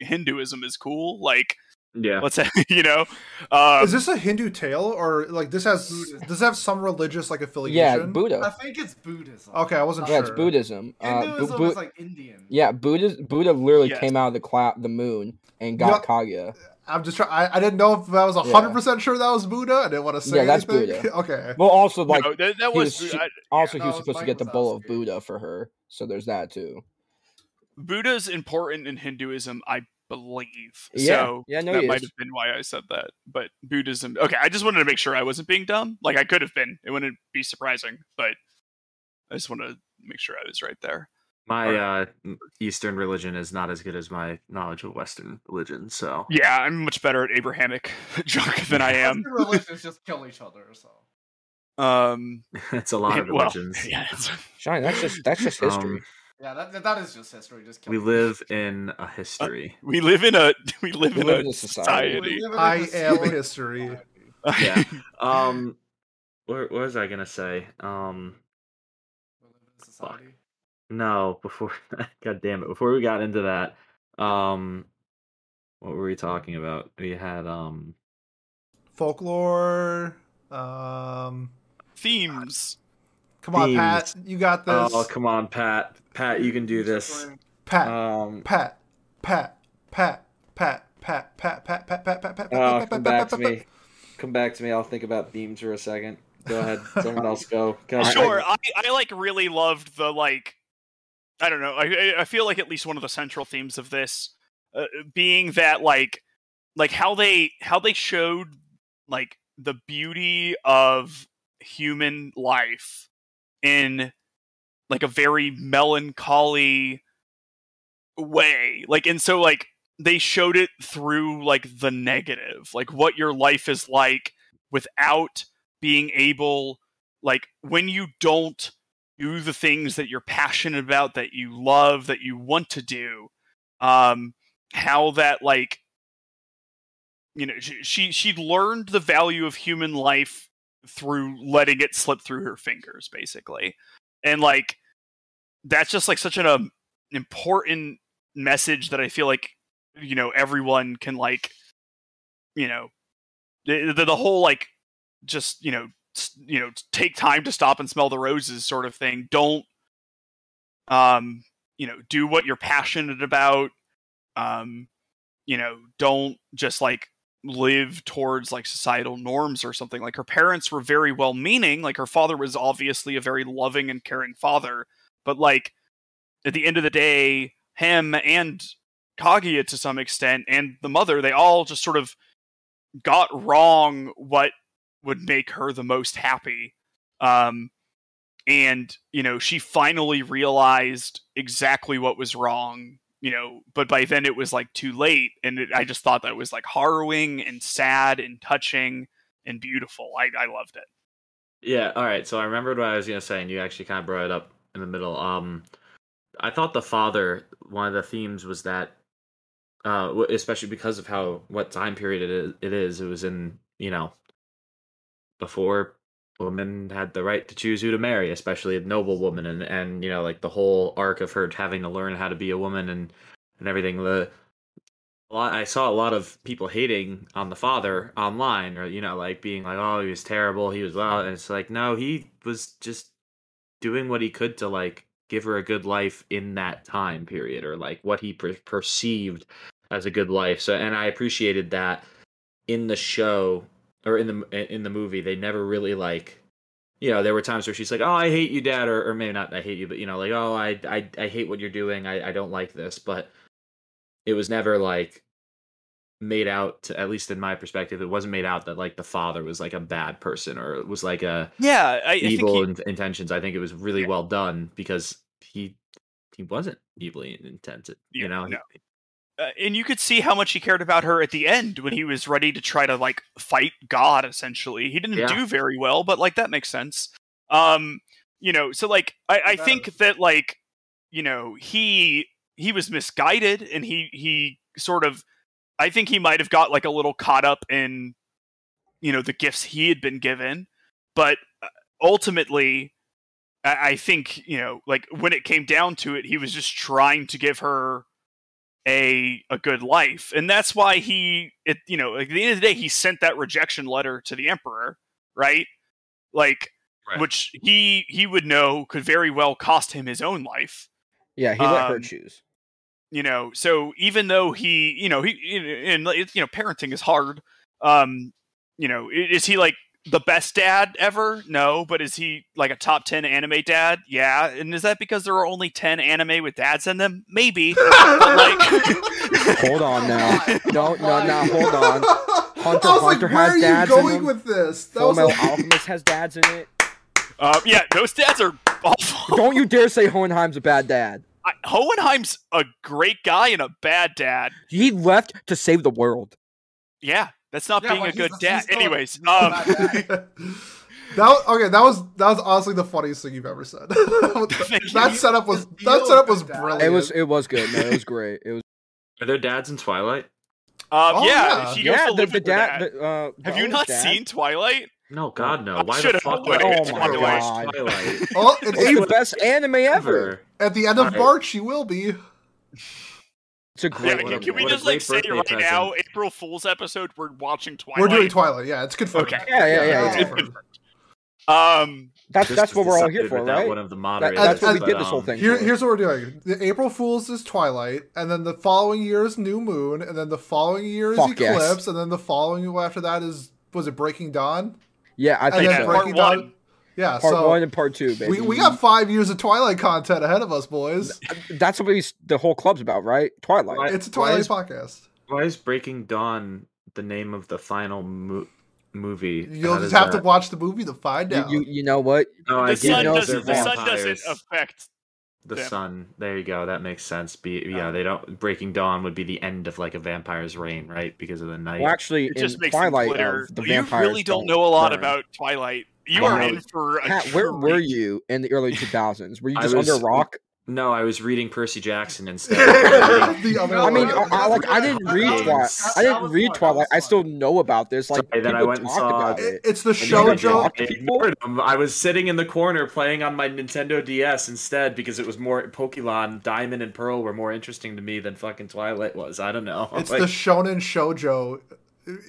hinduism is cool like Yeah. what's that you know um, Is this a Hindu tale or like this has Buddhist. does it have some religious like affiliation? Yeah, affiliation? I think it's Buddhism. Okay, I wasn't Yeah, sure. it's Buddhism. Uh, Bu- Hinduism Bu- is like Indian. yeah, Buddha. Buddha literally Yes. came out of the cloud, the moon, and got Kaguya. I'm just trying. I, I didn't know if I was hundred percent sure that was Buddha. I didn't want to say Yeah, that's anything. Buddha. okay. Well, also like no, that, that was, was- I- also that he was was supposed to get the bowl of Buddha for her, so there's that too. buddha's important in hinduism i believe Yeah. so Yeah, no, that might have been why i said that but buddhism okay i just wanted to make sure i wasn't being dumb like i could have been it wouldn't be surprising but i just want to make sure i was right there My uh, Eastern religion is not as good as my knowledge of Western religion, so Yeah, I'm much better at Abrahamic junk than I am. Western religions just kill each other. So Um, it's a lot of well, religions. yeah, it's- Shine, that's just that's just history. Um, yeah, that that is just history. Just kill we each live in a history. we live in a we live We in live a in a society. society. We in a I am history. Yeah. Um, what, what was I gonna say? Um, We live in a society. No, before God damn it, before we got into that, um, what were we talking about? We had um, Folklore. Um, Themes. come on, Themes. Pat. You got this. oh come on, Pat, Pat, you can do this. Pat. Um, Pat. Pat. Pat. Pat. Pat. Pat. Pat. Pat. Pat. Pat. Pat. Pat. oh, Pat, come Pat, back Pat, to Pat, me. Come back to me. I'll think about themes for a second. Go ahead. Someone else go. God, I- Sure, I, I like really loved the like. I don't know. I I- feel like at least one of the central themes of this uh, being that like like how they how they showed like the beauty of human life in like a very melancholy way like and so like they showed it through like the negative like what your life is like without being able like when you don't do the things that you're passionate about that you love that you want to do. Um how that like you know she she, learned the value of human life through letting it slip through her fingers basically. And like that's just like such an um, important message that i feel like you know everyone can like you know the, the, whole like just you know you know take time to stop and smell the roses sort of thing. Don't um you know do what you're passionate about. Um you know don't just like live towards like societal norms or something. Like her parents were very well meaning like her father was obviously a very loving and caring father. But like at the end of the day him and kaguya to some extent and the mother they all just sort of got wrong what would make her the most happy um and you know she finally realized exactly what was wrong you know but by then it was like too late and it, i just thought that was like harrowing and sad and touching and beautiful i, I loved it Yeah, all right. So I remembered what I was gonna say, and you actually kind of brought it up in the middle. Um, I thought the father, one of the themes was that, uh, especially because of how what time period it is, it is. It was in you know, before women had the right to choose who to marry, especially a noble woman, and and you know, like the whole arc of her having to learn how to be a woman and and everything. The lot, I saw a lot of people hating on the father online, or you know, like being like, "Oh, he was terrible. He was well," and it's like, no, he was just doing what he could to like give her a good life in that time period, or like what he per- perceived as a good life. So, and I appreciated that in the show or in the in the movie, they never really like. You know, there were times where she's like, "Oh, I hate you, Dad," or, or maybe not, "I hate you," but you know, like, "Oh, I, I, I hate what you're doing. I, I don't like this." But it was never like made out to at least in my perspective it wasn't made out that like the father was like a bad person or it was like a Yeah, I, I evil he, intentions i think it was really Yeah. well done because he he wasn't evilly intended you know no. Uh, and you could see how much he cared about her at the end when he was ready to try to like fight God. Essentially, he didn't Yeah. do very well, but like that makes sense. Um, you know, so like I, I think that like you know he he was misguided and he he sort of I think he might have got like a little caught up in you know the gifts he had been given, but uh, ultimately. I I think you know, like when it came down to it, he was just trying to give her a a good life, and that's why he, it, you know, at the end of the day, he sent that rejection letter to the emperor, right? Like, Right. which he he would know could very well cost him his own life, Yeah, he let her Um, choose. you know. So even though he, you know, he and you know, parenting is hard. Um, you know, is he like the best dad ever? No, but is he like a top 10 anime dad? Yeah. And is that because there are only 10 anime with dads in them? Maybe. Like Hold on now. No, no, no, hold on. Hunter I was Hunter like, where has are you dads in going them. with this? That Full was Metal like, Alchemist has dads in it. uh, yeah, those dads are awful. Don't you dare say Hohenheim's a bad dad. I, Hohenheim's a great guy and a bad dad. He left to save the world. Yeah, that's not Yeah, being but a good dad. he's still a- Anyways, um, that was, okay. That was that was honestly the funniest thing you've ever said. That setup was that setup was brilliant. It was it was good. No, it was great. It was are there dads in twilight um, Oh, yeah, yeah. yeah. The, the dad. dad. The, uh, Have you not dad- seen Twilight? no god no why the should've fuck known would I it. watch Oh my Twilight? Twilight Oh, It's the best anime ever. Ever. at the end of Alright. March, you will be. It's a Yeah, great. what can, can we what just like say birthday right present. now, April Fool's episode, we're watching Twilight. We're doing Twilight. Yeah, it's confirmed. Okay. Yeah, yeah, yeah, it's yeah. confirmed. Um, That's that's what we're all here for, without right? one of the That- moderators that's what we but, did this whole um, thing. Here, here's what we're doing. The April Fool's is Twilight, and then the following year is New Moon, and then the following year is Fuck yes. Eclipse, and then the following after that is was it Breaking Dawn? Yeah, I And think then yeah, so. Breaking part Dawn. One. Yeah, Part so one and part two, baby. we, we got five years of Twilight content ahead of us, boys. That's what we, the whole club's about, right? Twilight. Right. It's a Why Twilight is- podcast. why is breaking dawn the name of the final mo- movie You'll just does have to watch the movie to find You, out. you you know what? I the get sun doesn't. they're The sun doesn't affect. the them. sun. There you go. That makes sense. Be yeah, they don't. Breaking dawn would be the end of like a vampire's reign, right? Because of the night. Well, actually, It in just makes Twilight, glitter. uh, the you vampires really don't know a lot burn. about Twilight. You I are in for a Pat, where were you in the early 2000s? Were you just was- under rock? No, I was reading Percy Jackson instead. the other I mean. I, I- like I didn't read Twilight. I didn't read Twilight. I still know about this. Like Sorry, then I went and saw- about It- it. it's the And Show I shojo. I. I was sitting in the corner playing on my Nintendo DS instead because it was more Pokemon Diamond and Pearl were more interesting to me than fucking Twilight was. I don't know. It's Like, the shonen shojo.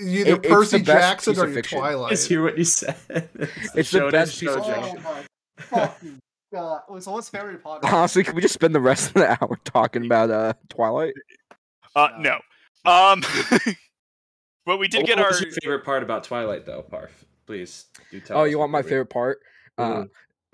Either It- Percy the best Jackson or of your. Twilight. Let's hear what you said. It's the Shonen best piece of shoujo. fiction. Oh my fucking god! Wait, So what's Harry Potter? Honestly, can we just spend the rest of the hour talking about uh Twilight? Uh, no. Um, but we did get our. your favorite part about Twilight, though, Parf? Please do tell Oh, us you want my before we- favorite part? Uh,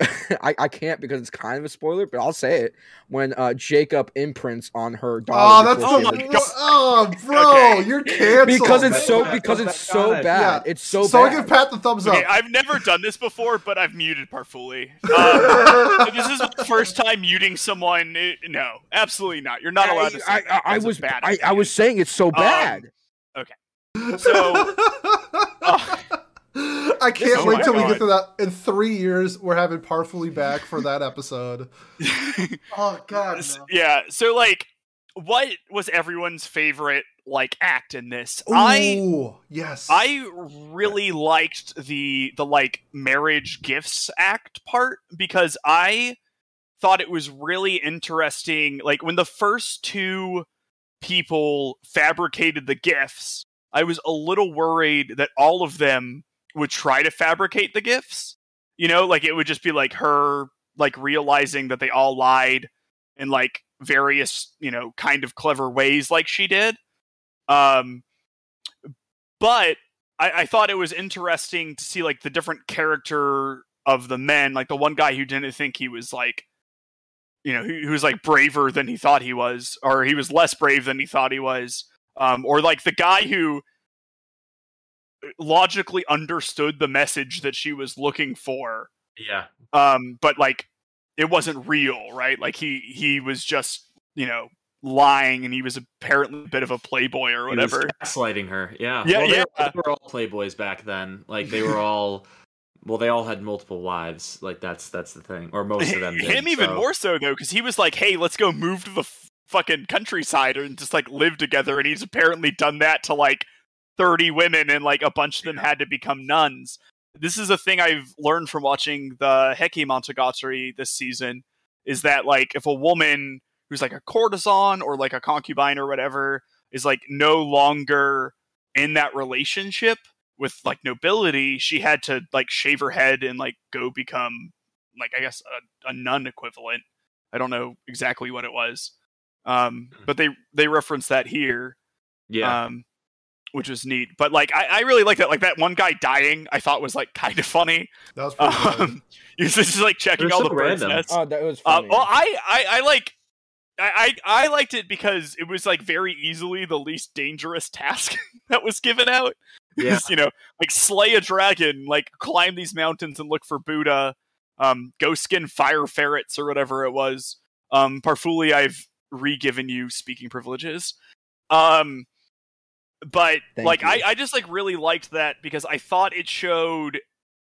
I, I can't because it's kind of a spoiler, but I'll say it. When uh, Jacob imprints on her Oh, that's before Oh my God. oh, bro, Okay. you're canceled. because it's so because it's so bad. bad. Yeah. It's so so I bad. give Pat the thumbs Okay, up. I've never done this before, but I've muted Parfuli. Um, this is my first time muting someone. eh, No, absolutely not. You're not allowed to say I, that. I, I was bad I, I was saying it's so bad. Okay. So- uh, I can't Oh wait till we get to that. In three years, we're having Parfully back for that episode. Oh god, no. yeah. So like, what was everyone's favorite like act in this? I yes. I really liked the the like marriage gifts act part because I thought it was really interesting. Like when the first two people fabricated the gifts, I was a little worried that all of them would try to fabricate the gifts. You know, like it would just be like her like realizing that they all lied in like various, you know, kind of clever ways like she did. Um but I, I thought it was interesting to see like the different character of the men, like the one guy who didn't think he was like, you know, who, was like braver than he thought he was, or he was less brave than he thought he was. um, or like the guy who logically understood the message that she was looking for, Yeah. um, but like it wasn't real, right? Like he he was just you know lying, and he was apparently a bit of a playboy or He was whatever. gaslighting her. Yeah. Yeah, Well, they, yeah. Were, they were all playboys back then. Like they were all. Well, they all had multiple wives. Like that's that's the thing, or most of them. Did, Him even so- more so though, because he was like, "Hey, let's go move to the f- fucking countryside and just like live together," and he's apparently done that to like thirty women, and like a bunch of them had to become nuns. This is a thing I've learned from watching the Heike Monogatari this season, is that like if a woman who's like a courtesan or like a concubine or whatever is like no longer in that relationship with like nobility, she had to like shave her head and like go become like I guess a, a nun equivalent. I don't know exactly what it was, um, but they they reference that here, Yeah. um, which was neat. But like I, I really like that. Like that one guy dying, I thought was like kind of funny. That was pretty good. Um, he was just like checking all so the birds' random. nests. Oh, that was Uh, funny. well, I, I, I like. I, I I liked it because it was like very easily the least dangerous task that was given out. Yeah. You know, like slay a dragon, like climb these mountains and look for Buddha, um, go skin fire ferrets or whatever it was. Um, Parfuli, I've re-given you speaking privileges. Um, but Thank like I, you. I just like really liked that because I thought it showed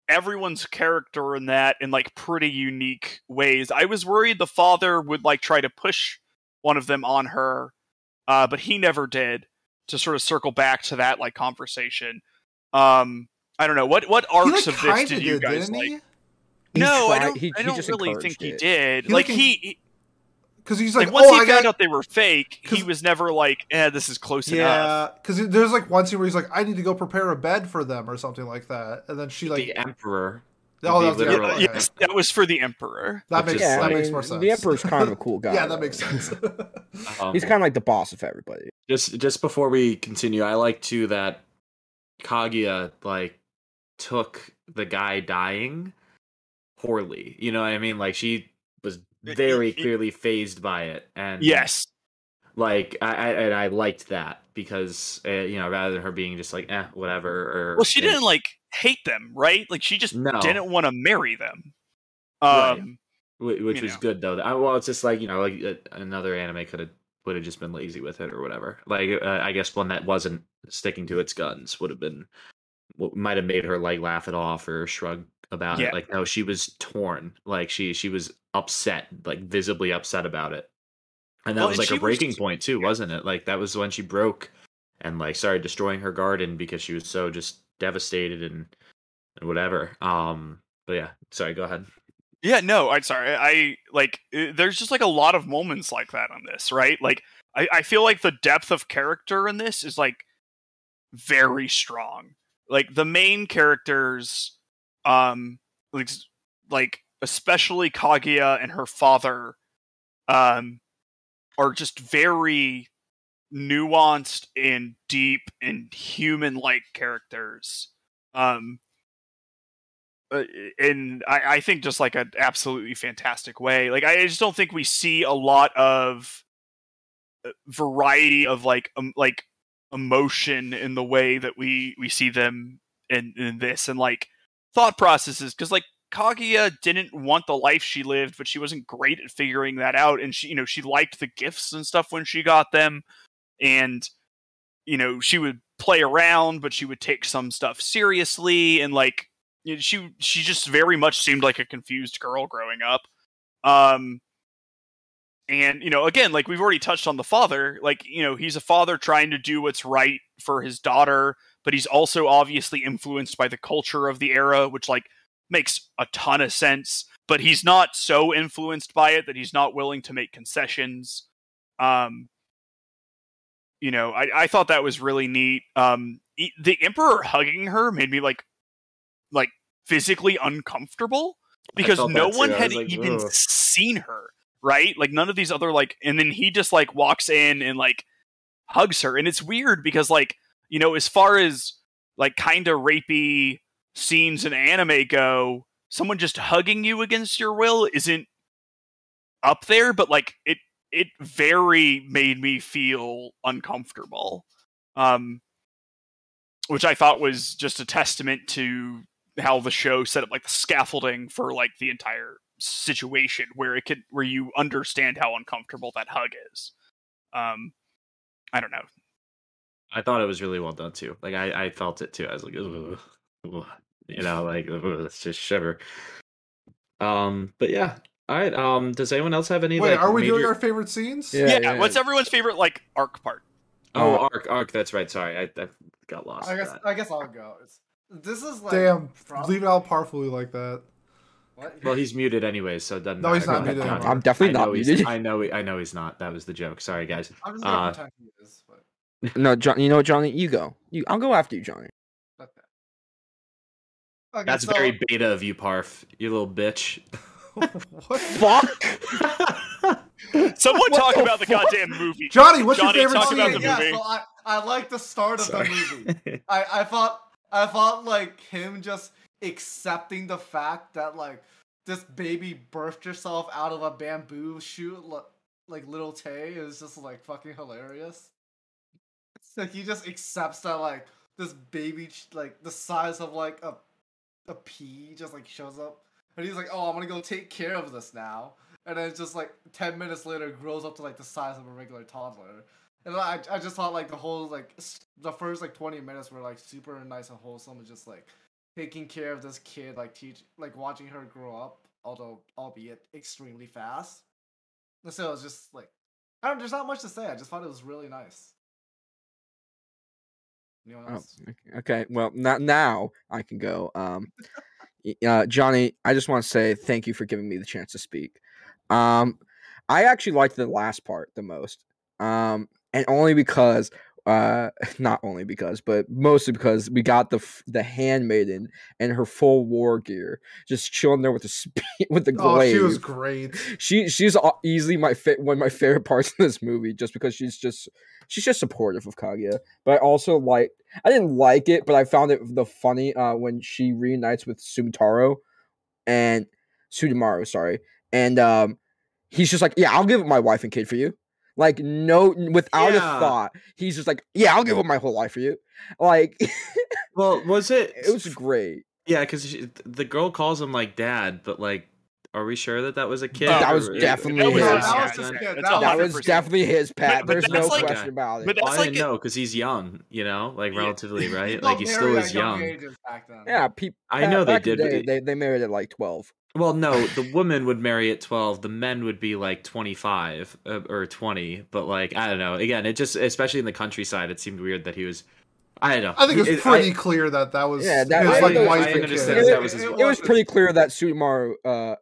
everyone's character in that in like pretty unique ways. I was worried the father would like try to push one of them on her, uh, but he never did. To sort of circle back to that like conversation. Um, I don't know what what he arcs like of this did you did, guys didn't like? he? No, I don't. he- I don't really think he did. Like like, he- Because he's like, like, once oh, he I found got out they were fake, he was never like, "Eh, this is close enough." yeah. Because there's like one scene where he's like, I need to go prepare a bed for them or something like that, and then she like, the emperor. oh, that was the the emperor. Yeah, yes, that was for the emperor. That makes yeah, that I makes more sense. the emperor's kind of a cool guy. yeah, that makes sense. Um, He's kind of like the boss of everybody. just just before we continue, I like too that Kaguya like took the guy dying poorly. You know what I mean? Like she was very clearly phased by it, and Yes, like I, I and I liked that because uh, you know rather than her being just like eh whatever or well, she didn't like hate them, right? Like she just No. didn't want to marry them. Um, Wh- which was know. good though. I, well, it's just like you know, like uh, another anime could have would have just been lazy with it or whatever. Like uh, I guess one that wasn't sticking to its guns would have been might have made her like laugh it off or shrug about Yeah. it. Like no, she was torn. Like she she was upset, like visibly upset about it. And that Well, was and like a breaking was- point too, wasn't it? Like that was when she broke and like started destroying her garden because she was so just devastated and and whatever. Um, but yeah, sorry, go ahead. Yeah, no, I'm sorry. I like uh, there's just like a lot of moments like that on this, right? Like I, I feel like the depth of character in this is like very strong. Like the main characters, um, like like especially Kaguya and her father, um, are just very nuanced and deep and human-like characters. Um, uh, in I, I think just like an absolutely fantastic way. Like I just don't think we see a lot of uh, variety of like um, like emotion in the way that we we see them in in this and like thought processes because like Kaguya didn't want the life she lived, but she wasn't great at figuring that out. And she, you know, she liked the gifts and stuff when she got them, and you know, she would play around, but she would take some stuff seriously, and like you know, she she just very much seemed like a confused girl growing up. Um, and you know, again, like we've already touched on the father, like you know, he's a father trying to do what's right for his daughter, but he's also obviously influenced by the culture of the era, which like makes a ton of sense. But he's not so influenced by it that he's not willing to make concessions. Um, you know, I, I thought that was really neat. Um, the emperor hugging her made me like, like physically uncomfortable because no one too. Had like, even "Ugh." seen her, right? Like none of these other like, and then he just like walks in and like hugs her, and it's weird because like you know, as far as like kind of rapey scenes in anime go, someone just hugging you against your will isn't up there, but like it it very made me feel uncomfortable. Um, which I thought was just a testament to how the show set up like the scaffolding for like the entire situation where it could where you understand how uncomfortable that hug is. Um I don't know. I thought it was really well done too. Like I, I felt it too. I was like, "Ugh, ugh," you know, like ugh, let's just shiver. Um, but yeah. All right. Um, does anyone else have any? Wait, like, are we major... doing our favorite scenes? Yeah. Yeah, what's everyone's favorite like arc part? Oh, Uh, arc, arc. That's right. Sorry, I, I got lost. I guess that. I guess I'll go. It's, this is like Damn, prob- leave it out powerfully like that. What? Well, he's muted anyway, so it doesn't. No, he's matter. not Go ahead, muted I'm definitely I not know he's- muted. I know. I know he's not. That was the joke. Sorry, guys. I'm just gonna Uh, pretend he is. But No, John. You know what, Johnny? You go. You. I'll go after you, Johnny. okay. Okay, That's so, very beta of you, Parf. You little bitch. what? Fuck. Someone What talk the about the goddamn movie. Johnny, what's Johnny, your favorite talk scene? about Okay, the yeah, movie. so I, I like the start of Sorry. the movie. I, I thought I thought like him just accepting the fact that like this baby birthed herself out of a bamboo shoot li- like little Tay is just like fucking hilarious. Like he just accepts that like this baby like the size of like a a pea just like shows up. And he's like oh I'm gonna go take care of this now. And then just like 10 minutes later grows up to like the size of a regular toddler. And I, I just thought like the whole like the first like 20 minutes were like super nice and wholesome and just like taking care of this kid like teach like watching her grow up although albeit extremely fast. And so it was just like I don't there's not much to say. I just thought it was really nice Oh, okay. Well, not now I can go. Um, uh, Johnny, I just want to say thank you for giving me the chance to speak. Um, I actually liked the last part the most. Um, and only because, uh, not only because, but mostly because we got the the handmaiden and her full war gear just chilling there with the spe- with the Oh, glaive. she was great. she she's easily my fa- one of my favorite parts of this movie just because she's just she's just supportive of Kaguya. But I also like I didn't like it, but I found it the funny uh when she reunites with Sumitaro and Sutemaru, sorry. And um he's just like, "Yeah, I'll give up my wife and kid for you." Like no without Yeah. a thought. He's just like, "Yeah, I'll give up my whole life for you." Like Well, was it? it was great. Yeah, because the girl calls him like dad, but like, are we sure that that was a kid? That was or- definitely that was, his. his, That was just yeah, good. that's That That was 100%. definitely his pat. But- but There's that's no like- question about it. but Well, that's I like didn't know because he's young, you know, like Yeah. relatively, right? Well, Like he married still at is young young. ages back then. Yeah, people. I know they back in did, the but day, it- they they married at like twelve. Well, no, the woman would marry at 12, the men would be like 25 uh, or 20, but like I don't know. Again, it just especially in the countryside, it seemed weird that he was I don't know. I think it was pretty I- clear that that was Yeah, that- his I- like I- wife I and understand kid. that was his It It was was- pretty clear that Sutemaru uh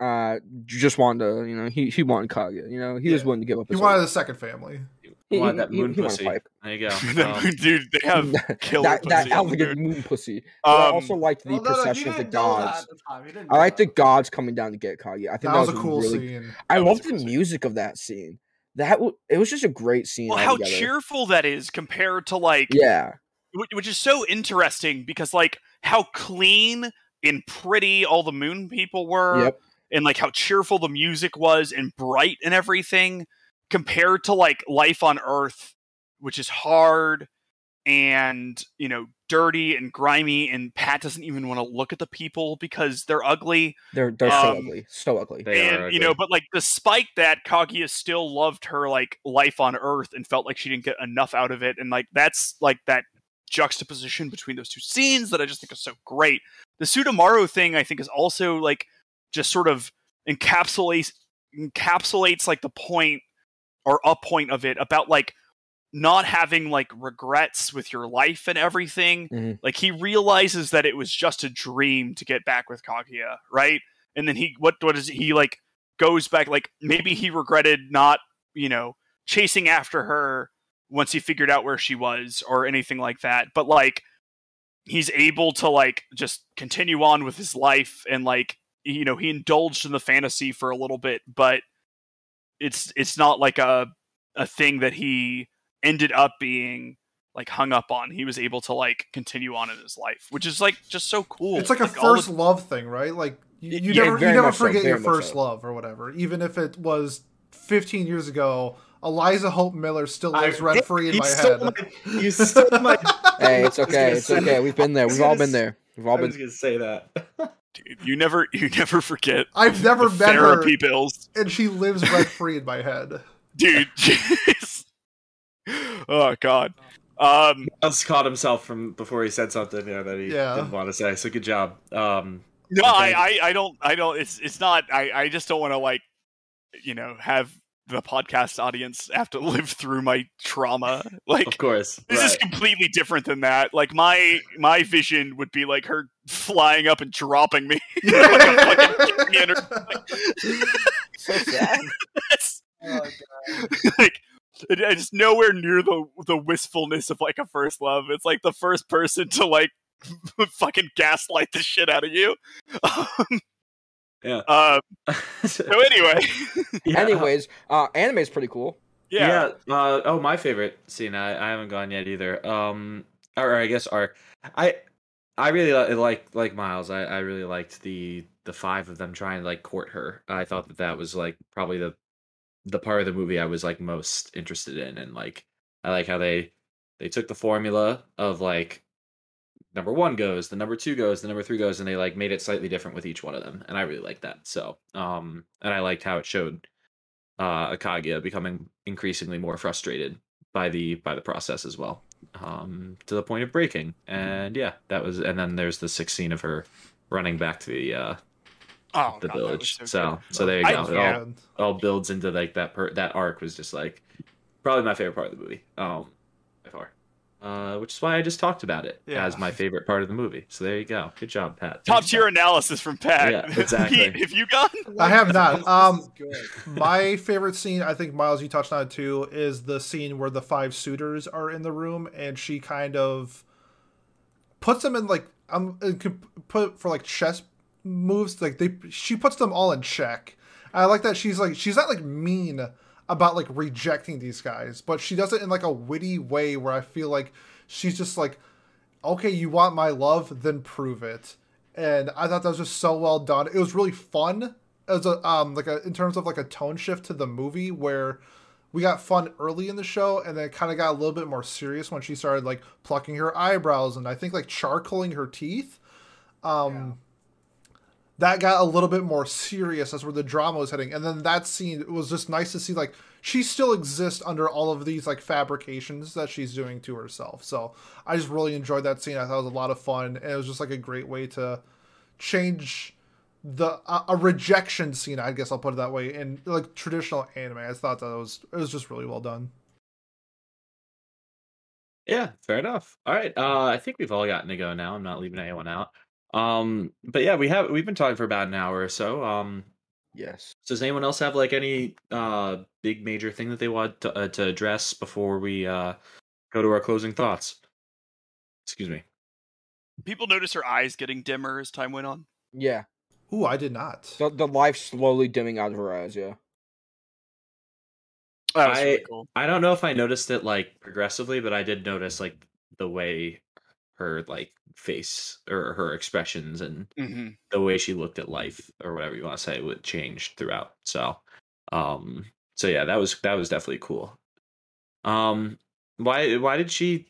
uh just wanted to, you know, he he wanted Kaguya. You know, he was Yeah. willing to give up He wanted life. a second family. He- wanted that moon he wanted pussy. pipe. There you go. Um, dude, they have killer that that pussy on elegant moon pussy. But I Um, also liked the Well, no, no, procession of the didn't know that gods. the time. He didn't I know like the gods coming down to get Kaguya. I think That was a cool really, scene. I That loved the cool scene. music of that scene. That w- it was just a great scene. well, how altogether. cheerful that is compared to like Yeah, which is so interesting because like how clean and pretty all the moon people were Yep. and like how cheerful the music was and bright and everything compared to like life on earth which is hard and you know dirty and grimy and pat doesn't even want to look at the people because they're ugly. They're they're so Um, ugly, so ugly. They are and you know but like despite that kaguya still loved her like life on earth and felt like she didn't get enough out of it and like that's like that juxtaposition between those two scenes that i just think is so great. The sutemaru thing i think is also like just sort of encapsulates encapsulates like the point or a point of it about like not having like regrets with your life and everything Mhm. like he realizes that it was just a dream to get back with kaguya right and then he what what is he like goes back like maybe he regretted not you know chasing after her once he figured out where she was or anything like that but like he's able to like just continue on with his life and like you know he indulged in the fantasy for a little bit but it's it's not like a a thing that he ended up being like hung up on he was able to like continue on in his life which is like just so cool It's like a all the- first love thing, right? Like you, you Yeah, never you never much so, forget your first so. love or whatever, even if it was 15 years ago, Eliza Hope Miller still lives rent free in you my stole head. my- you stole my. Hey, it's okay. It's say- okay. We've been there. We've all been there. We've I all was been. gonna say that. Dude, you never you never forget I've never the met her, therapy bills. and she lives rent free in my head. Dude. Jeez. oh god. Um Miles caught himself from before he said something yeah, that he Yeah. didn't want to say. So good job. Um, No, Okay. I, I, I don't, I don't. It's, it's not. I, I just don't want to like, you know, have the podcast audience have to live through my trauma. Like, of course. this is completely different than that. Like, my, my vision would be like her flying up and dropping me. like a fucking kidney in her- So sad. It's Oh, God. like. It- It's nowhere near the the wistfulness of like a first love. It's like the first person to like fucking gaslight the shit out of you. Um, Yeah. Uh, so anyway, Yeah. Anyways, uh, anime is pretty cool. yeah. Yeah. uh, oh, my favorite scene. I, I haven't gone yet either. Um, or, I guess arc. I I really li- like like Miles. I, I really liked the the five of them trying to like court her. I thought that that was like probably the the part of the movie I was like most interested in, and like I like how they they took the formula of like number one goes, the number two goes, the number three goes, and they like made it slightly different with each one of them, and I really liked that. So, um, and I liked how it showed uh, Kaguya becoming increasingly more frustrated by the by the process as well, um, to the point of breaking. And yeah, that was. And then there's the sixth scene of her running back to the uh, Oh, the God, village. so So so, there you I- go. It all, Yeah. all builds into like that. Per- that arc was just like probably my favorite part of the movie. Um, by far. Uh, which is why I just talked about it Yeah. as my favorite part of the movie. So there you go. Good job, Pat. Top Thanks, tier Pat. analysis from Pat. Yeah, exactly. Pete, have you gone? I have not. This- this Um. My favorite scene, I think Miles, you touched on it too, is the scene where the five suitors are in the room and she kind of puts them in like um uh, could put for like chess moves. Like they, she puts them all in check. I like that she's like she's not like mean about like rejecting these guys, but she does it in like a witty way where I feel like she's just like, okay, you want my love, then prove it. And I thought that was just so well done. It was really fun as a um like a in terms of like a tone shift to the movie where we got fun early in the show and then it kind of got a little bit more serious when she started like plucking her eyebrows and I think like charcoaling her teeth. Um that got a little bit more serious as where the drama was heading and then that scene it was just nice to see like she still exists under all of these like fabrications that she's doing to herself so i just really enjoyed that scene i thought it was a lot of fun and it was just like a great way to change the uh, a rejection scene i guess i'll put it that way in like traditional anime i thought that was it was just really well done Yeah, fair enough. All right. Uh, I think we've all gotten to go now. I'm not leaving anyone out. Um, but yeah, we have we've been talking for about an hour or so. Um, Yes. does anyone else have like any uh big major thing that they want to, uh, to address before we uh go to our closing thoughts? Excuse me. People notice her eyes getting dimmer as time went on. Yeah. Ooh, i did not The the life slowly dimming out of her eyes. Yeah. I- really cool. I don't know if I noticed it like progressively, but I did notice like the way her like face or her expressions and hmm the way she looked at life or whatever you want to say would change throughout. So, um, so yeah, that was that was definitely cool. Um, why why did she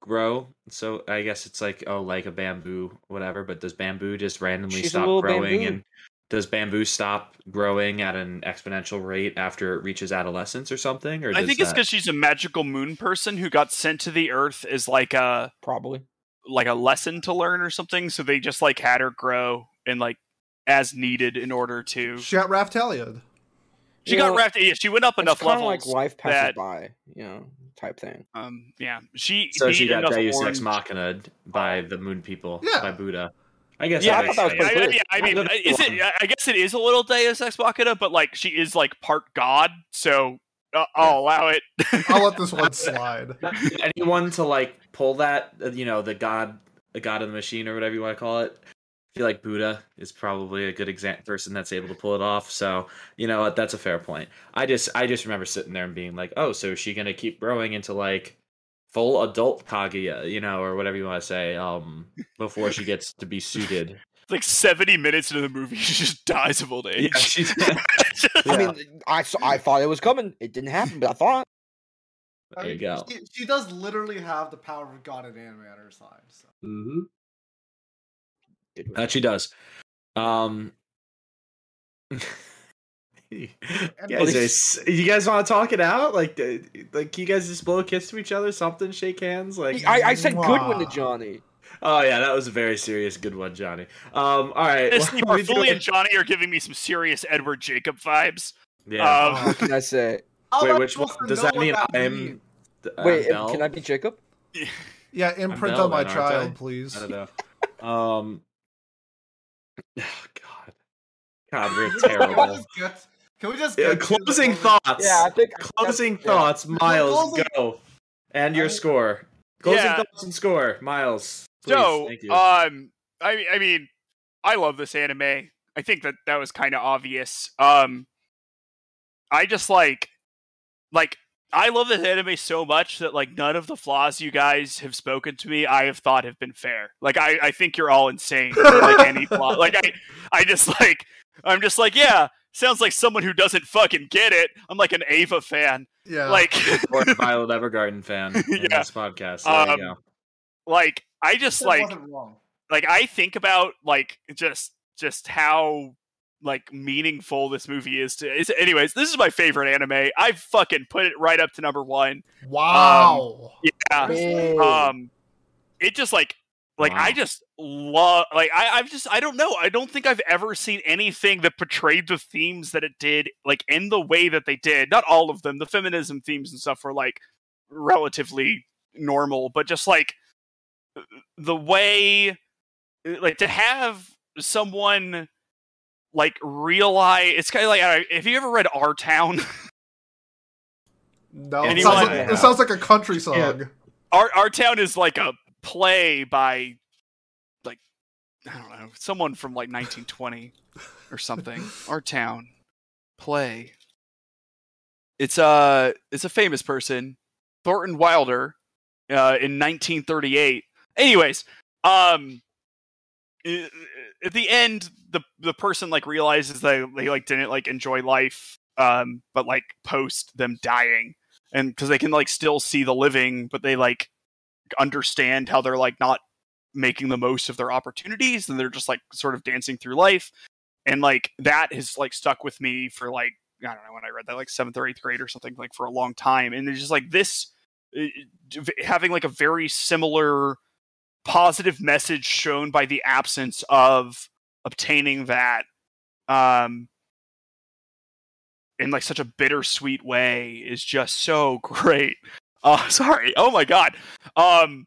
grow? So I guess it's like oh, like a bamboo, whatever. But does bamboo just randomly She's stop growing? bamboo. And does bamboo stop growing at an exponential rate after it reaches adolescence or something? Or I think it's because she's a magical moon person who got sent to the Earth as like a Probably. Like a lesson to learn or something. So they just like had her grow and like as needed in order to. she got raftaliaed She Well, got wrapped. Yeah, she went up enough it's kind of like life passes that- by, you know, type thing. Um, yeah, she. so she got enough Deus Ex orange- Machina by the moon people Yeah. by Buddha. I guess Yeah, I thought that was I, pretty I- cool. yeah, I mean, is it? I guess it is a little Deus Ex Machina, but like she is like part god, so I'll allow it. i'll let this one slide anyone to like pull that uh, you know the god the god of the machine or whatever you want to call it I feel like Buddha is probably a good exam- person that's able to pull it off. So you know what, that's a fair point. I just I just remember sitting there and being like, oh, so is she gonna keep growing into like full adult Kaguya, you know, or whatever you want to say, um, before she gets to be suited like 70 minutes into the movie, she just dies of old age. Yeah, she I Yeah. mean, I I thought it was coming. It didn't happen, but I thought. I There you go. She, she does literally have the power of God and anime at her side. So. Mm-hmm. That she does. Um. you guys, are s- you guys want to talk it out? Like, like you guys just blow a kiss to each other, something, shake hands, like. I, I said good one to Johnny. Oh yeah, that was a very serious good one, Johnny. Um. All right. Honestly, what are doing? and Johnny are giving me some serious Edward Jacob vibes. Yeah. Um, What can I say? Wait, which one? Does that mean that I'm? means? Wait, Bell? can I be Jacob? Yeah, imprint Bell on my then, I? child, please. I don't know. Um. Oh, God. God, we're terrible. Can we just Yeah, get to the closing closing- thoughts. Yeah, I think Closing yeah. thoughts, Miles. closing- Go. And your I- score. Closing Yeah. thoughts and score, Miles. Please. So, um, I, I mean, I love this anime. I think that that was kind of obvious. Um, I just like, like, I love this anime so much that like none of the flaws you guys have spoken to me, I have thought have been fair. Like, I, I think you're all insane. for, like any flaw, like I, I just like, I'm just like, yeah, sounds like someone who doesn't fucking get it. I'm like an Ava fan. Yeah. Like, or Violet Evergarden fan in Yeah. this podcast. There Um, you go. like I just That like wrong. like I think about like just just how like meaningful this movie is to is anyways this is my favorite anime. I fucking put it right up to number one. Wow. yeah. Big. um it just like like i just love like i i've just i don't know. I don't think i've ever seen anything that portrayed the themes that it did like in the way that they did. Not all of them. The feminism themes and stuff were like relatively normal but just like the way like to have someone like realize it's kind of like uh, have you ever read our town no, it sounds, like, it sounds like a country song. our our town is like a play by like I don't know someone from like 1920 or something. Our town play. It's a it's a famous person, Thornton Wilder, uh, in 1938. Anyways, um, at the end, the the person like realizes that they like didn't like enjoy life, um, but like post them dying, and because they can like still see the living, but they like understand how they're like not making the most of their opportunities and they're just like sort of dancing through life. And like that has like stuck with me for like i don't know when i read that like seventh or eighth grade or something like for a long time. And it's just like this having like a very similar positive message shown by the absence of obtaining that um in like such a bittersweet way is just so great Oh, sorry. Oh my god. Um,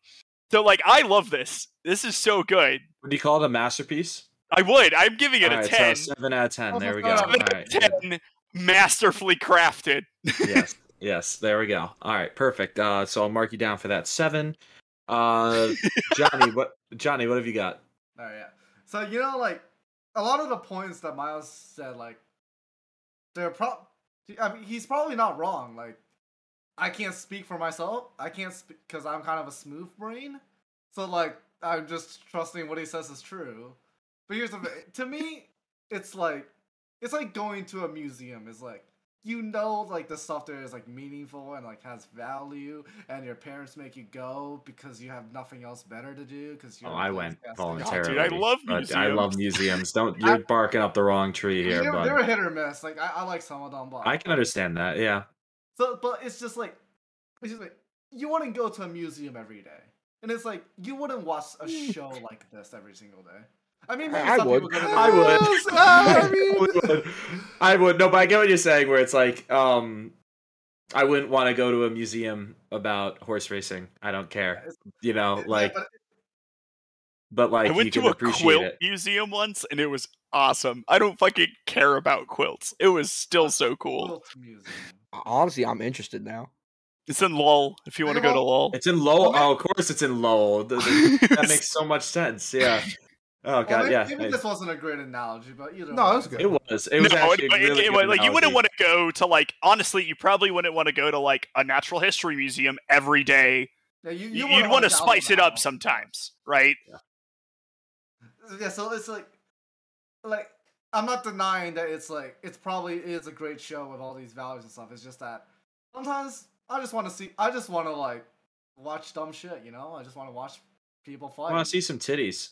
so like I love this. This is so good. Would you call it a masterpiece? I would. I'm giving it a Alright, ten. So seven out of ten. Oh, There we seven go. out of All right. good. ten. Masterfully crafted. yes, yes. There we go. All right, perfect. Uh, so I'll mark you down for that seven. Uh, Johnny, what? Johnny, what have you got? Oh yeah. So you know, like a lot of the points that Miles said, like they're pro. I mean, he's probably not wrong. Like, I can't speak for myself. I can't speak because I'm kind of a smooth brain. So like, I'm just trusting what he says is true. But here's the thing. To me, it's like it's like going to a museum. It's like you know, like the stuff there is like meaningful and like has value, and your parents make you go because you have nothing else better to do. Because you Oh, I went voluntarily. dude, I love but I love museums. museums. Don't you're barking up the wrong tree here, They're, bud. they're hit or miss. Like I, I like some of them, but I can understand that. Yeah. So, but it's just like, it's just like you wouldn't go to a museum every day, and it's like you wouldn't watch a show like this every single day. I mean, maybe I some would. people I would. I mean- I would. I would. No, but I get what you're saying. Where it's like, um, I wouldn't want to go to a museum about horse racing. I don't care. You know, Yeah, like, but but like I you went can to a quilt it. museum once and it was awesome. I don't fucking care about quilts. It was still so cool. Honestly, I'm interested now. It's in Lowell if you want to go to Lowell. It's in Lowell. Oh, of course, it's in Lowell. The- the- that makes so much sense. Yeah. Oh Well, god, maybe, yeah. maybe I- this wasn't a great analogy, but either No, it was good. It was. It was no, actually it- a it- really it- good like you wouldn't want to go to like honestly, you probably wouldn't want to go to like a natural history museum every day. Yeah, you, You, you would want to spice it up now. sometimes, right? yeah, yeah. so it's like, like I'm not denying that it's like it's probably is a great show with all these values and stuff. It's just that sometimes I just want to see. I just want to like watch dumb shit. You know, I just want to watch people fight. I want to see some titties.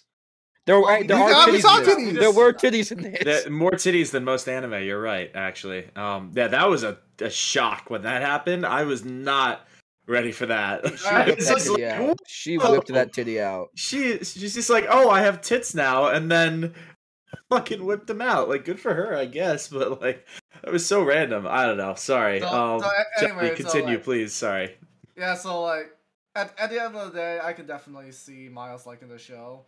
There, Well, there you are got- we titties. saw in titties. There were titties in this. That- more titties than most anime. You're right, actually. Um, yeah, that was a, a shock when that happened. I was not ready for that. She whipped that titty like, out. She whipped that titty out. she she's just like, oh, I have tits now, and then fucking whipped them out. Like, good for her, I guess. But like, it was so random. I don't know. Sorry. So- um, so a- Johnny, anyway, so, continue, like- please. Sorry. Yeah, so like at, at the end of the day, I can definitely see Miles liking the show.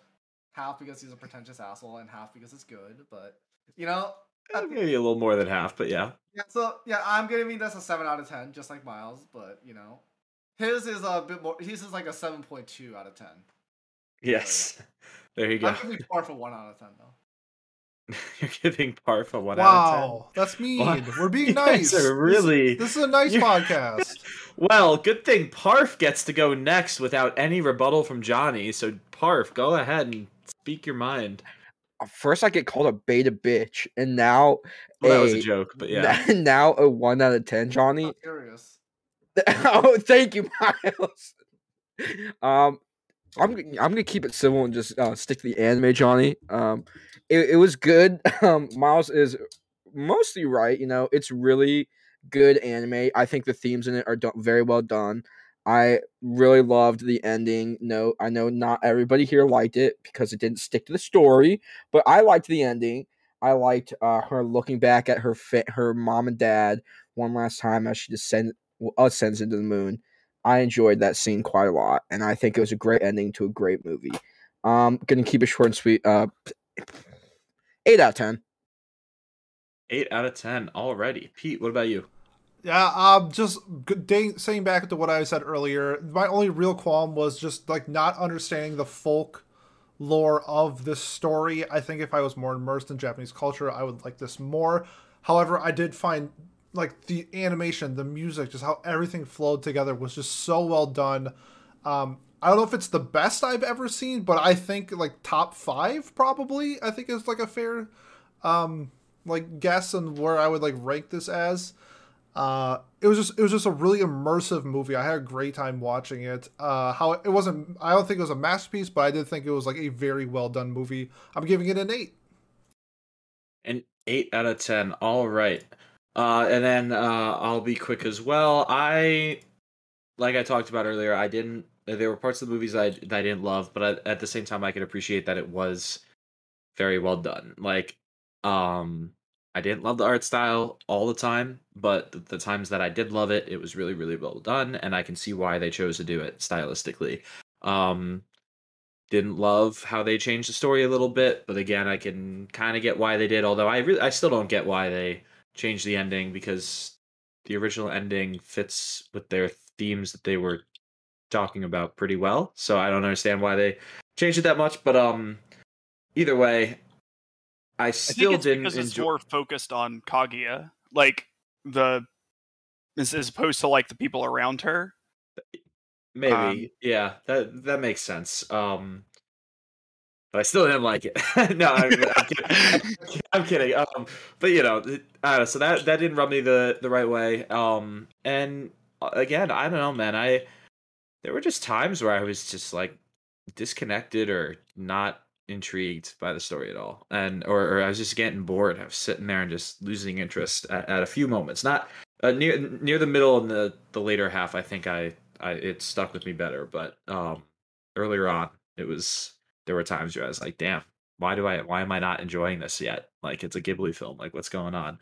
Half because he's a pretentious asshole, and half because it's good. But you know, Eh, Maybe a little more than half, but yeah. yeah. So yeah, I'm giving this a seven out of ten, just like Miles. But you know, his is a bit more. His is like a seven point two out of ten. Yes. There you go. I'm giving par for one out of ten though. You're giving Parf a one out of ten. Wow, that's mean. Wow. We're being nice. really- This, this is a nice You- podcast. Well, good thing Parf gets to go next without any rebuttal from Johnny. So Parf, go ahead and speak your mind. First, I get called a beta bitch, and now Well, that was a a- joke, but yeah. now a one out of ten, Johnny. I'm curious. oh, thank you, Miles. Um, I'm g- I'm gonna keep it civil and just uh, stick to the anime, Johnny. Um, it, it was good. Um, Miles is mostly right. You know, it's really good anime. I think the themes in it are done very well done. I really loved the ending. No, I know not everybody here liked it because it didn't stick to the story, but I liked the ending. I liked uh, her looking back at her fa- her mom and dad one last time as she descend well, ascends into the moon. I enjoyed that scene quite a lot, and I think it was a great ending to a great movie. Um, gonna keep it short and sweet. Uh, eight out of ten. Eight out of ten already. Pete, what about you? Yeah, um, just saying back to what I said earlier, my only real qualm was just like not understanding the folk lore of this story. I think if I was more immersed in Japanese culture, I would like this more. However, I did find like the animation, the music, just how everything flowed together was just so well done. Um, I don't know if it's the best I've ever seen, but I think like top five probably. I think is like a fair um like guess and where I would like rank this as. Uh, it was just it was just a really immersive movie. I had a great time watching it. Uh, how it wasn't I don't think it was a masterpiece, but I did think it was like a very well done movie. I'm giving it an eight. An eight out of ten. All right. Uh, and then uh, I'll be quick as well. I, like I talked about earlier, I didn't. There were parts of the movies I that I didn't love, but I, at the same time, I could appreciate that it was very well done. Like, um, I didn't love the art style all the time, but the, the times that I did love it, it was really, really well done, and I can see why they chose to do it stylistically. Um, didn't love how they changed the story a little bit, but again, I can kind of get why they did. Although I really, I still don't get why they changed the ending because the original ending fits with their themes that they were talking about pretty well. So I don't understand why they changed it that much. But um, either way, I still I think it's didn't because it's more focused on Kaguya, like the as, as opposed to like the people around her. Maybe, Um, yeah, that that makes sense. Um, but I still didn't like it. no, I'm, I'm kidding. I'm kidding. Um, but you know, I don't know. So that that didn't rub me the the right way. Um, and uh, again, I don't know, man. I there were just times where I was just like disconnected or not intrigued by the story at all, and or, or I was just getting bored. I was sitting there and just losing interest at, at a few moments. Not uh, near near the middle and the the later half. I think I I it stuck with me better, but um earlier on it was there were times where I was like, damn, why do I why am I not enjoying this yet? Like it's a Ghibli film, like what's going on?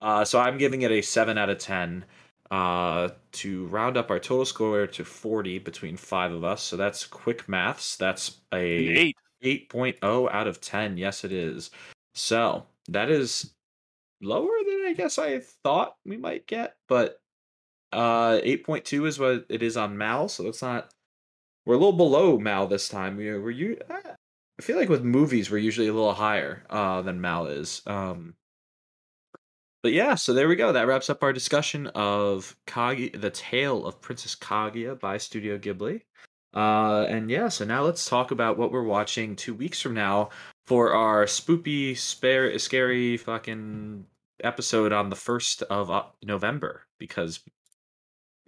Uh so I'm giving it a seven out of ten. Uh to round up our total score to 40 between five of us. So that's quick maths. That's An a eight. 8.0 out of 10. Yes, it is. So that is lower than I guess I thought we might get, but uh 8.2 is what it is on MAL, so it's not we're a little below MAL this time. We're, we're you I feel like with movies we're usually a little higher uh than MAL is. Um but yeah, so there we go. That wraps up our discussion of Kagi the Tale of Princess Kaguya by Studio Ghibli. Uh, and yeah, so now let's talk about what we're watching two weeks from now for our spoopy, spare, scary fucking episode on the first of uh, November because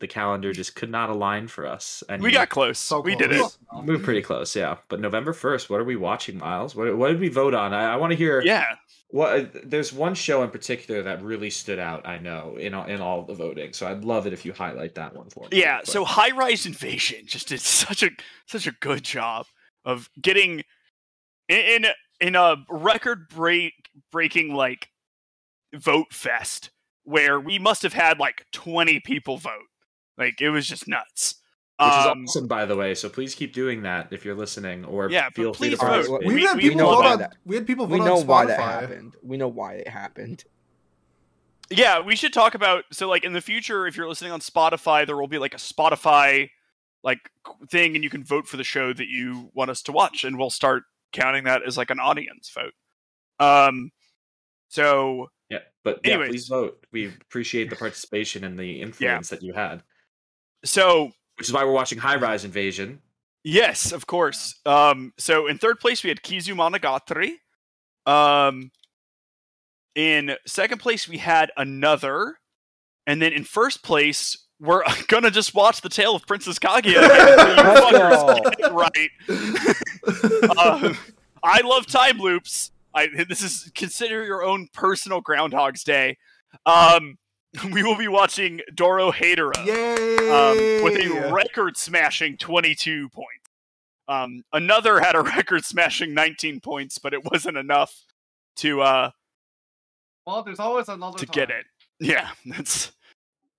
the calendar just could not align for us. And We got close. So we did it. close. moved pretty close, yeah. But November first, what are we watching, Miles? What what did we vote on? I, I want to hear. Yeah. What uh, there's one show in particular that really stood out. I know in all, in all the voting, so I'd love it if you highlight that one for me. Yeah, real so. High Rise Invasion just did such a such a good job of getting in in, in a record break breaking like vote fest where we must have had like 20 people vote. Like it was just nuts. Which is Um, awesome, by the way. So please keep doing that if you're listening, or Yeah, feel free to please vote. participate. We, We- had we people know vote on. that. We had people vote We know Spotify. why that happened. We know why it happened. Yeah, we should talk about so like in the future if you're listening on Spotify there will be like a Spotify like thing and you can vote for the show that you want us to watch and we'll start counting that as like an audience vote. Um so Yeah, but yeah, Anyways. please vote. We appreciate the participation and the influence that you had, so which is why we're watching High Rise Invasion. Yes, of course. Um, so in third place we had Kizu Monogatari. Um, in second place we had another, and then in first place we're gonna just watch the Tale of Princess Kaguya. Let's You go. fuckers get it right. Um, I love time loops. I this is consider your own personal Groundhog's Day. Um, we will be watching Dorohedoro Yay! um, with a record smashing 22 points. Um, another had a record smashing 19 points, but it wasn't enough to uh Well, there's always another to time. get it. Yeah, that's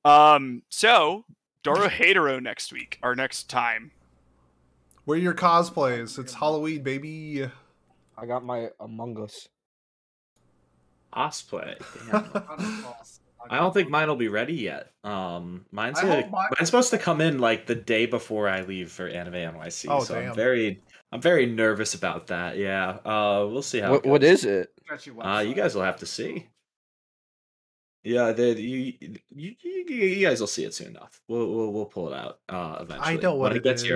um. So Dorohedoro next week, our next time. Wear your cosplays. It's Halloween, baby. I got my Among Us. Osplay. Damn. I don't know. I don't think mine will be ready yet. Um, mine's I mine- mine's supposed to come in like the day before I leave for Anime NYC. Oh, so damn. I'm very, I'm very nervous about that. Yeah. Uh, we'll see how. What, it what goes. is it? You Uh, you guys will have to see. Yeah, the, you, you, you, you guys will see it soon enough. We'll, we'll, we'll pull it out uh, eventually. I know what when it gets is.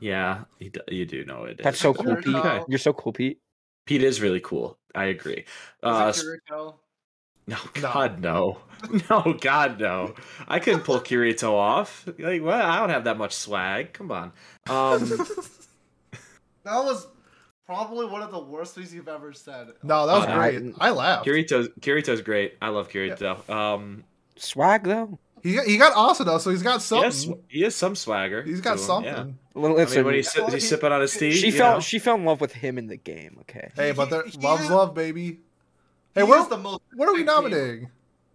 here. Yeah, you, d- you do know it. That's is. so cool, Pete. You're so cool, Pete. Pete is really cool. I agree. Uh, Is s- it Kirito? no, No. God, no, no, God, no. I couldn't pull Kirito off. Like, well, I don't have that much swag. Come on. Um, That was probably one of the worst things you've ever said. no, that was Uh, great. I laughed. Kirito's Kirito's great. I love Kirito. Um, Swag though. He got, he got Asuna, so he's got he something. has, he has some swagger. he's got to him, something. yeah. Well, I mean, when he's, Well, he's he- sipping on his tea, she fell. know? She fell in love with him in the game. Okay. Hey, but there, He- he love's love, baby. Hey, He what, is the most what are we big team. nominating?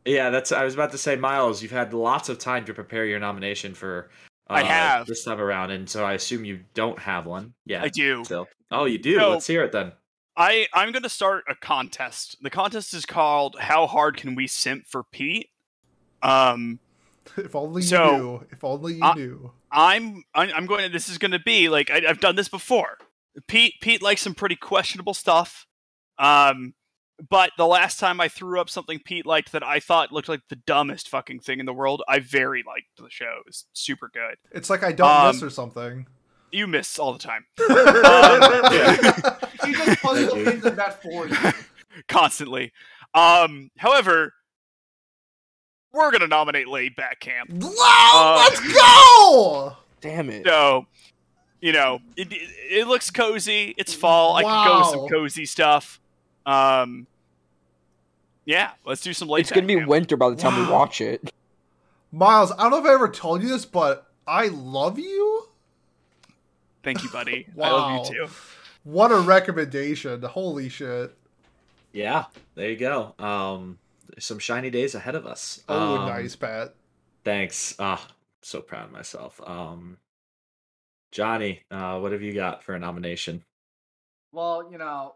Yeah, that's. I was about to say, Miles, you've had lots of time to prepare your nomination for. Uh, I have. this time around, and so I assume you don't have one. Yeah, I do. Still. Oh, you do. No. Let's hear it then. I I'm gonna start a contest. The contest is called "How hard can we simp for Pete?" Um, If only you So, knew. If only you I- knew. I'm I'm I'm going. to This is going to be like I, I've done this before. Pete Pete likes some pretty questionable stuff. Um, but the last time I threw up something Pete liked that I thought looked like the dumbest fucking thing in the world, I very liked the show. It was super good. It's like I don't Um, miss or something. You miss all the time, yeah. He just puts Thank the in that for you. constantly. Um, however, we're gonna nominate Laid Back Camp. Wow, Uh, let's go! Damn it. So, you know, it, it, it looks cozy. It's fall. I could go with some cozy stuff. Um, yeah, let's do some late. It's gonna be winter by the time we watch it. Miles, I don't know if I ever told you this, but I love you. Thank you, buddy. I love you too. What a recommendation! Holy shit! Yeah, there you go. Um, some shiny days ahead of us. Oh, Um, nice, Pat. Thanks. Ah, so proud of myself. Um, Johnny, uh, what have you got for a nomination? Well, you know,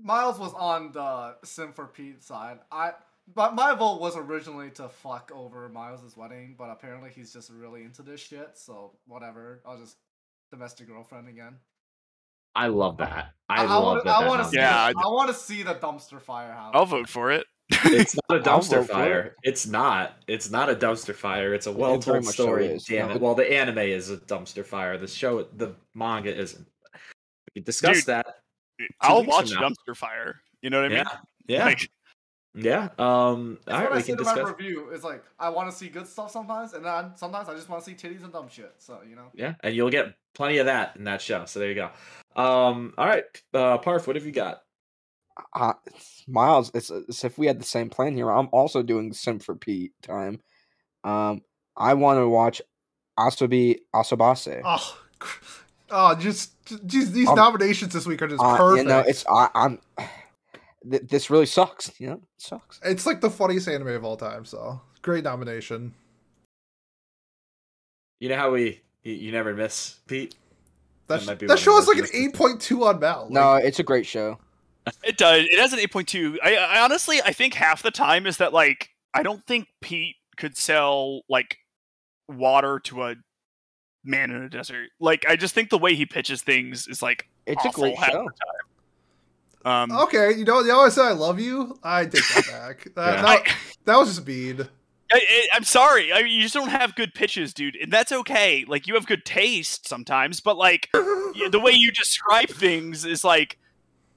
Miles was on the Sim for Pete side. I, but my vote was originally to fuck over Miles's wedding, but apparently he's just really into this shit. So whatever, I'll just domestic girlfriend again. I love that. I, I love wanna- that. I want to see. Yeah, the- I want to see the dumpster fire house. I'll vote for it. It's not a I'll dumpster fire. it. It's not. It's not a dumpster fire. It's a well very told story. is. Damn No, it. Well, the anime is a dumpster fire. The show, the manga isn't. We can discuss Dude. that. I'll watch. Dumpster Fire. You know what I mean? Yeah, yeah, Like, yeah. Um, That's all right, what I said can in my discuss. review. It's like I want to see good stuff sometimes, and then sometimes I just want to see titties and dumb shit. So you know. Yeah, and you'll get plenty of that in that show. So there you go. Um, all right, uh, Parf, what have you got? Uh, Miles, it's as if we had the same plan here. I'm also doing Sim for Pete time. Um, I want to watch Asobi Asobase. Oh, oh, just, just these Um, nominations this week are just Uh, perfect. you know, it's I, I'm. Th- this really sucks. You know, it sucks. It's like the funniest anime of all time. So great nomination. You know how we you, you never miss Pete. That, That sh- be that show the is like an eight point two on MAL. No, it's a great show. It does. It has an 8.2. I, I honestly, I think half the time is that like I don't think Pete could sell like water to a man in a desert. Like I just think the way he pitches things is like It's a great half show. the time. Um, okay, you know, you always say I love you. I take that back. That, Yeah. that, that was just mean. I, I, I'm sorry. I mean, you just don't have good pitches, dude, and that's okay. Like you have good taste sometimes, but like the way you describe things is like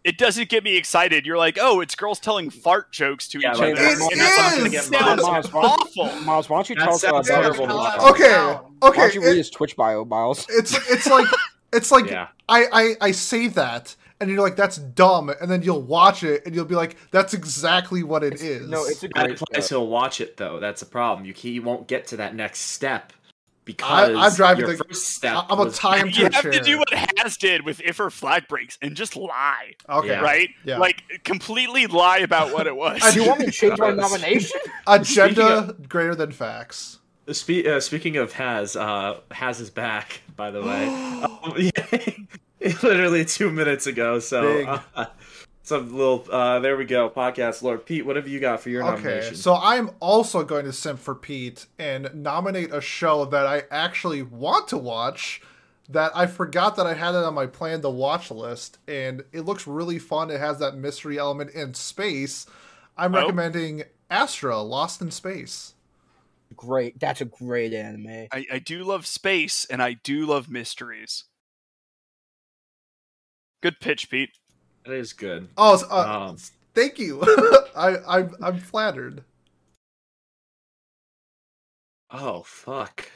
it doesn't get me excited. You're like, oh, it's girls telling fart jokes to Yeah, each like other, It and that's not gonna is! get Miles, sounds Miles, awful. Miles, why don't you That tell us sounds about terrible Why to watch. Okay, Down. okay. don't you read it- his Twitch bio, Miles? it's it's like it's like Yeah, I, I I say that and you're like that's dumb and then you'll watch it and you'll be like that's exactly what it is. No, it's a that great applies. show. He'll watch it though. That's a problem. You can't, you won't get to that next step because I'm driving your the- first step. I- I'm a was- time You have to do what Has did with if her flag breaks and just lie, okay. Yeah. right? Yeah. Like completely lie about what it was. Do you want me to change my nomination? Agenda greater than facts. Spe- uh, speaking of has, uh, has is back. By the way, um, yeah, literally two minutes ago. So, Big. uh, some little. Uh, there we go. Podcast Lord Pete. What have you got for your Okay, nomination? so I'm also going to simp for Pete and nominate a show that I actually want to watch that I forgot that I had it on my plan to watch list, and it looks really fun. It has that mystery element in space. I'm Oh. recommending Astra Lost in Space. Great. That's a great anime. I, I do love space and I do love mysteries. Good pitch, Pete. That is good. Oh, s- uh, Um, thank you. I, I'm I'm flattered. oh fuck.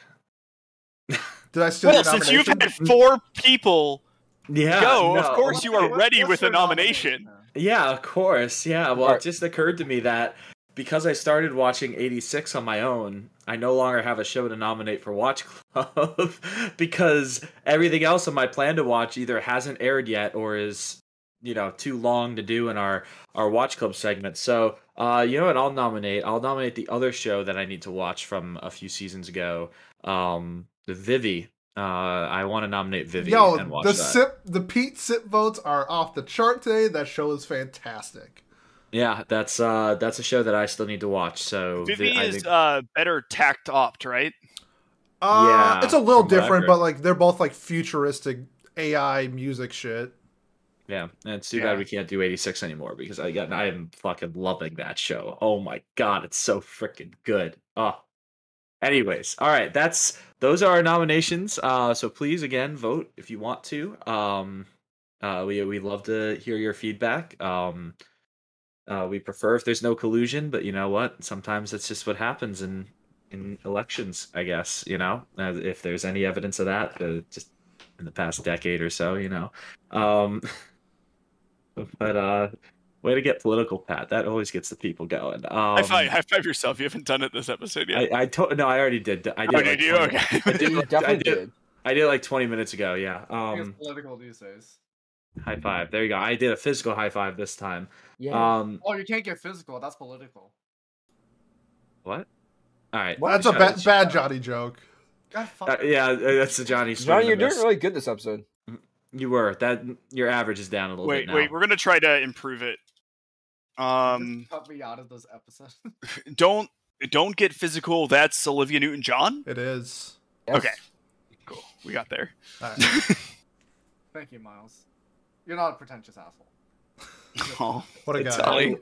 Did I steal Well, your since you've had four people Yeah. go, no. of course you are What's ready with a your nomination. Yeah, of course. Yeah. Well, Alright. it just occurred to me that because I started watching 86 on my own, I no longer have a show to nominate for Watch Club because everything else on my plan to watch either hasn't aired yet or is, you know, too long to do in our our Watch Club segment. So, uh, you know what? I'll nominate. I'll nominate the other show that I need to watch from a few seasons ago. Um, the Vivy. Uh, I want to nominate Vivy Yo, and watch the that. sip, the Pete sip votes are off the chart today. That show is fantastic. Yeah, that's uh that's a show that I still need to watch. So Vivy I is think- uh, better takt op., right? Uh, Yeah, it's a little from what I've different, but like they're both like futuristic AI music shit. Yeah, and it's too Yeah. bad we can't do 86 anymore because I got I am fucking loving that show. Oh my god, it's so freaking good. Oh. Anyways, all right, that's those are our nominations. Uh so please again vote if you want to. Um uh we we love to hear your feedback. Um uh we prefer if there's no collusion, but you know what? Sometimes that's just what happens in in elections, I guess, you know. Uh, if there's any evidence of that, uh, just in the past decade or so, you know. Um, but uh, way to get political, Pat. That always gets the people going. Um, high five, high five yourself. You haven't done it this episode yet. I, I to- no, I already did. I did. oh, like did you? 20 Okay. I did, You I did. did. I did it like 20 minutes ago. Yeah. Um, political these days. high five. There you go. I did a physical high five this time. Yeah. Um, Oh, you can't get physical. That's political. what? All right. Well, that's a ba- bad Johnny joke. God, fuck. Uh, yeah, uh, that's the Johnny. Johnny, you're doing really good this episode. You were that. Your average is down a little wait, bit now. wait. We're gonna try to improve it. Um, Just cut me out of those episodes. don't don't get physical. That's Olivia Newton John. It is. Yes. Okay. Cool. We got there. All right. Thank you, Miles. You're not a pretentious asshole. Oh, What a guy. Ollie.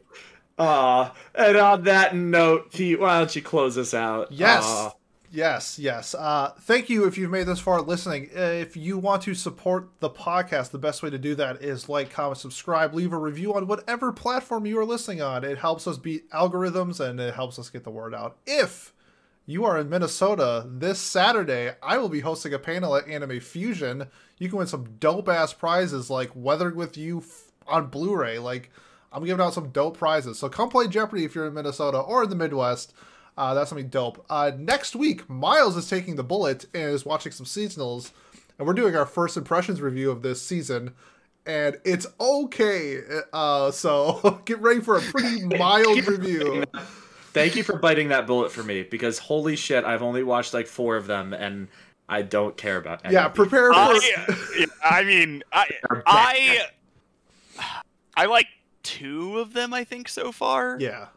Uh, and on that note, Pete, why don't you close us out? Yes. Uh, Yes, yes. Uh, thank you if you've made this far listening. If you want to support the podcast, the best way to do that is like, comment, subscribe, leave a review on whatever platform you are listening on. It helps us beat algorithms and it helps us get the word out. If you are in Minnesota this Saturday, I will be hosting a panel at Anime Fusion. You can win some dope ass prizes like Weathering with You on Blu ray. Like, I'm giving out some dope prizes. So come play Jeopardy if you're in Minnesota or in the Midwest. Uh, that's gonna be dope. Uh, next week, Miles is taking the bullet and is watching some seasonals, and we're doing our first impressions review of this season, and it's okay. Uh, so get ready for a pretty mild review. Thank you for biting that bullet for me because holy shit, I've only watched like four of them and I don't care about any Yeah, prepare for. I, I mean, I, I. I like two of them. I think so far. Yeah,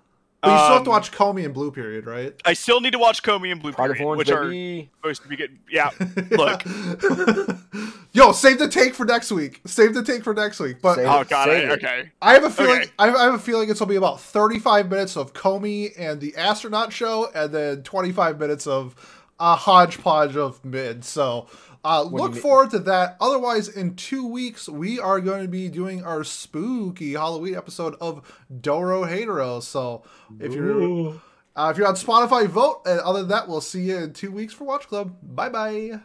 but you still have to Um, watch Komi and Blue Period, right? I still need to watch Komi and Blue Pride Period, Orange, which are supposed to be good. Yeah, look. Yo, save the take for next week. Save the take for next week. But Save Oh god. I, Save it. okay. I have a feeling. Okay. I have, I have a feeling it's gonna be about thirty-five minutes of Komi and the astronaut show, and then twenty-five minutes of a hodgepodge of mid. So uh, look forward to that. Otherwise, in two weeks we are going to be doing our spooky Halloween episode of Dorohedoro. So if you're uh, if you're on Spotify, vote. And other than that, we'll see you in two weeks for Watch Club. Bye bye.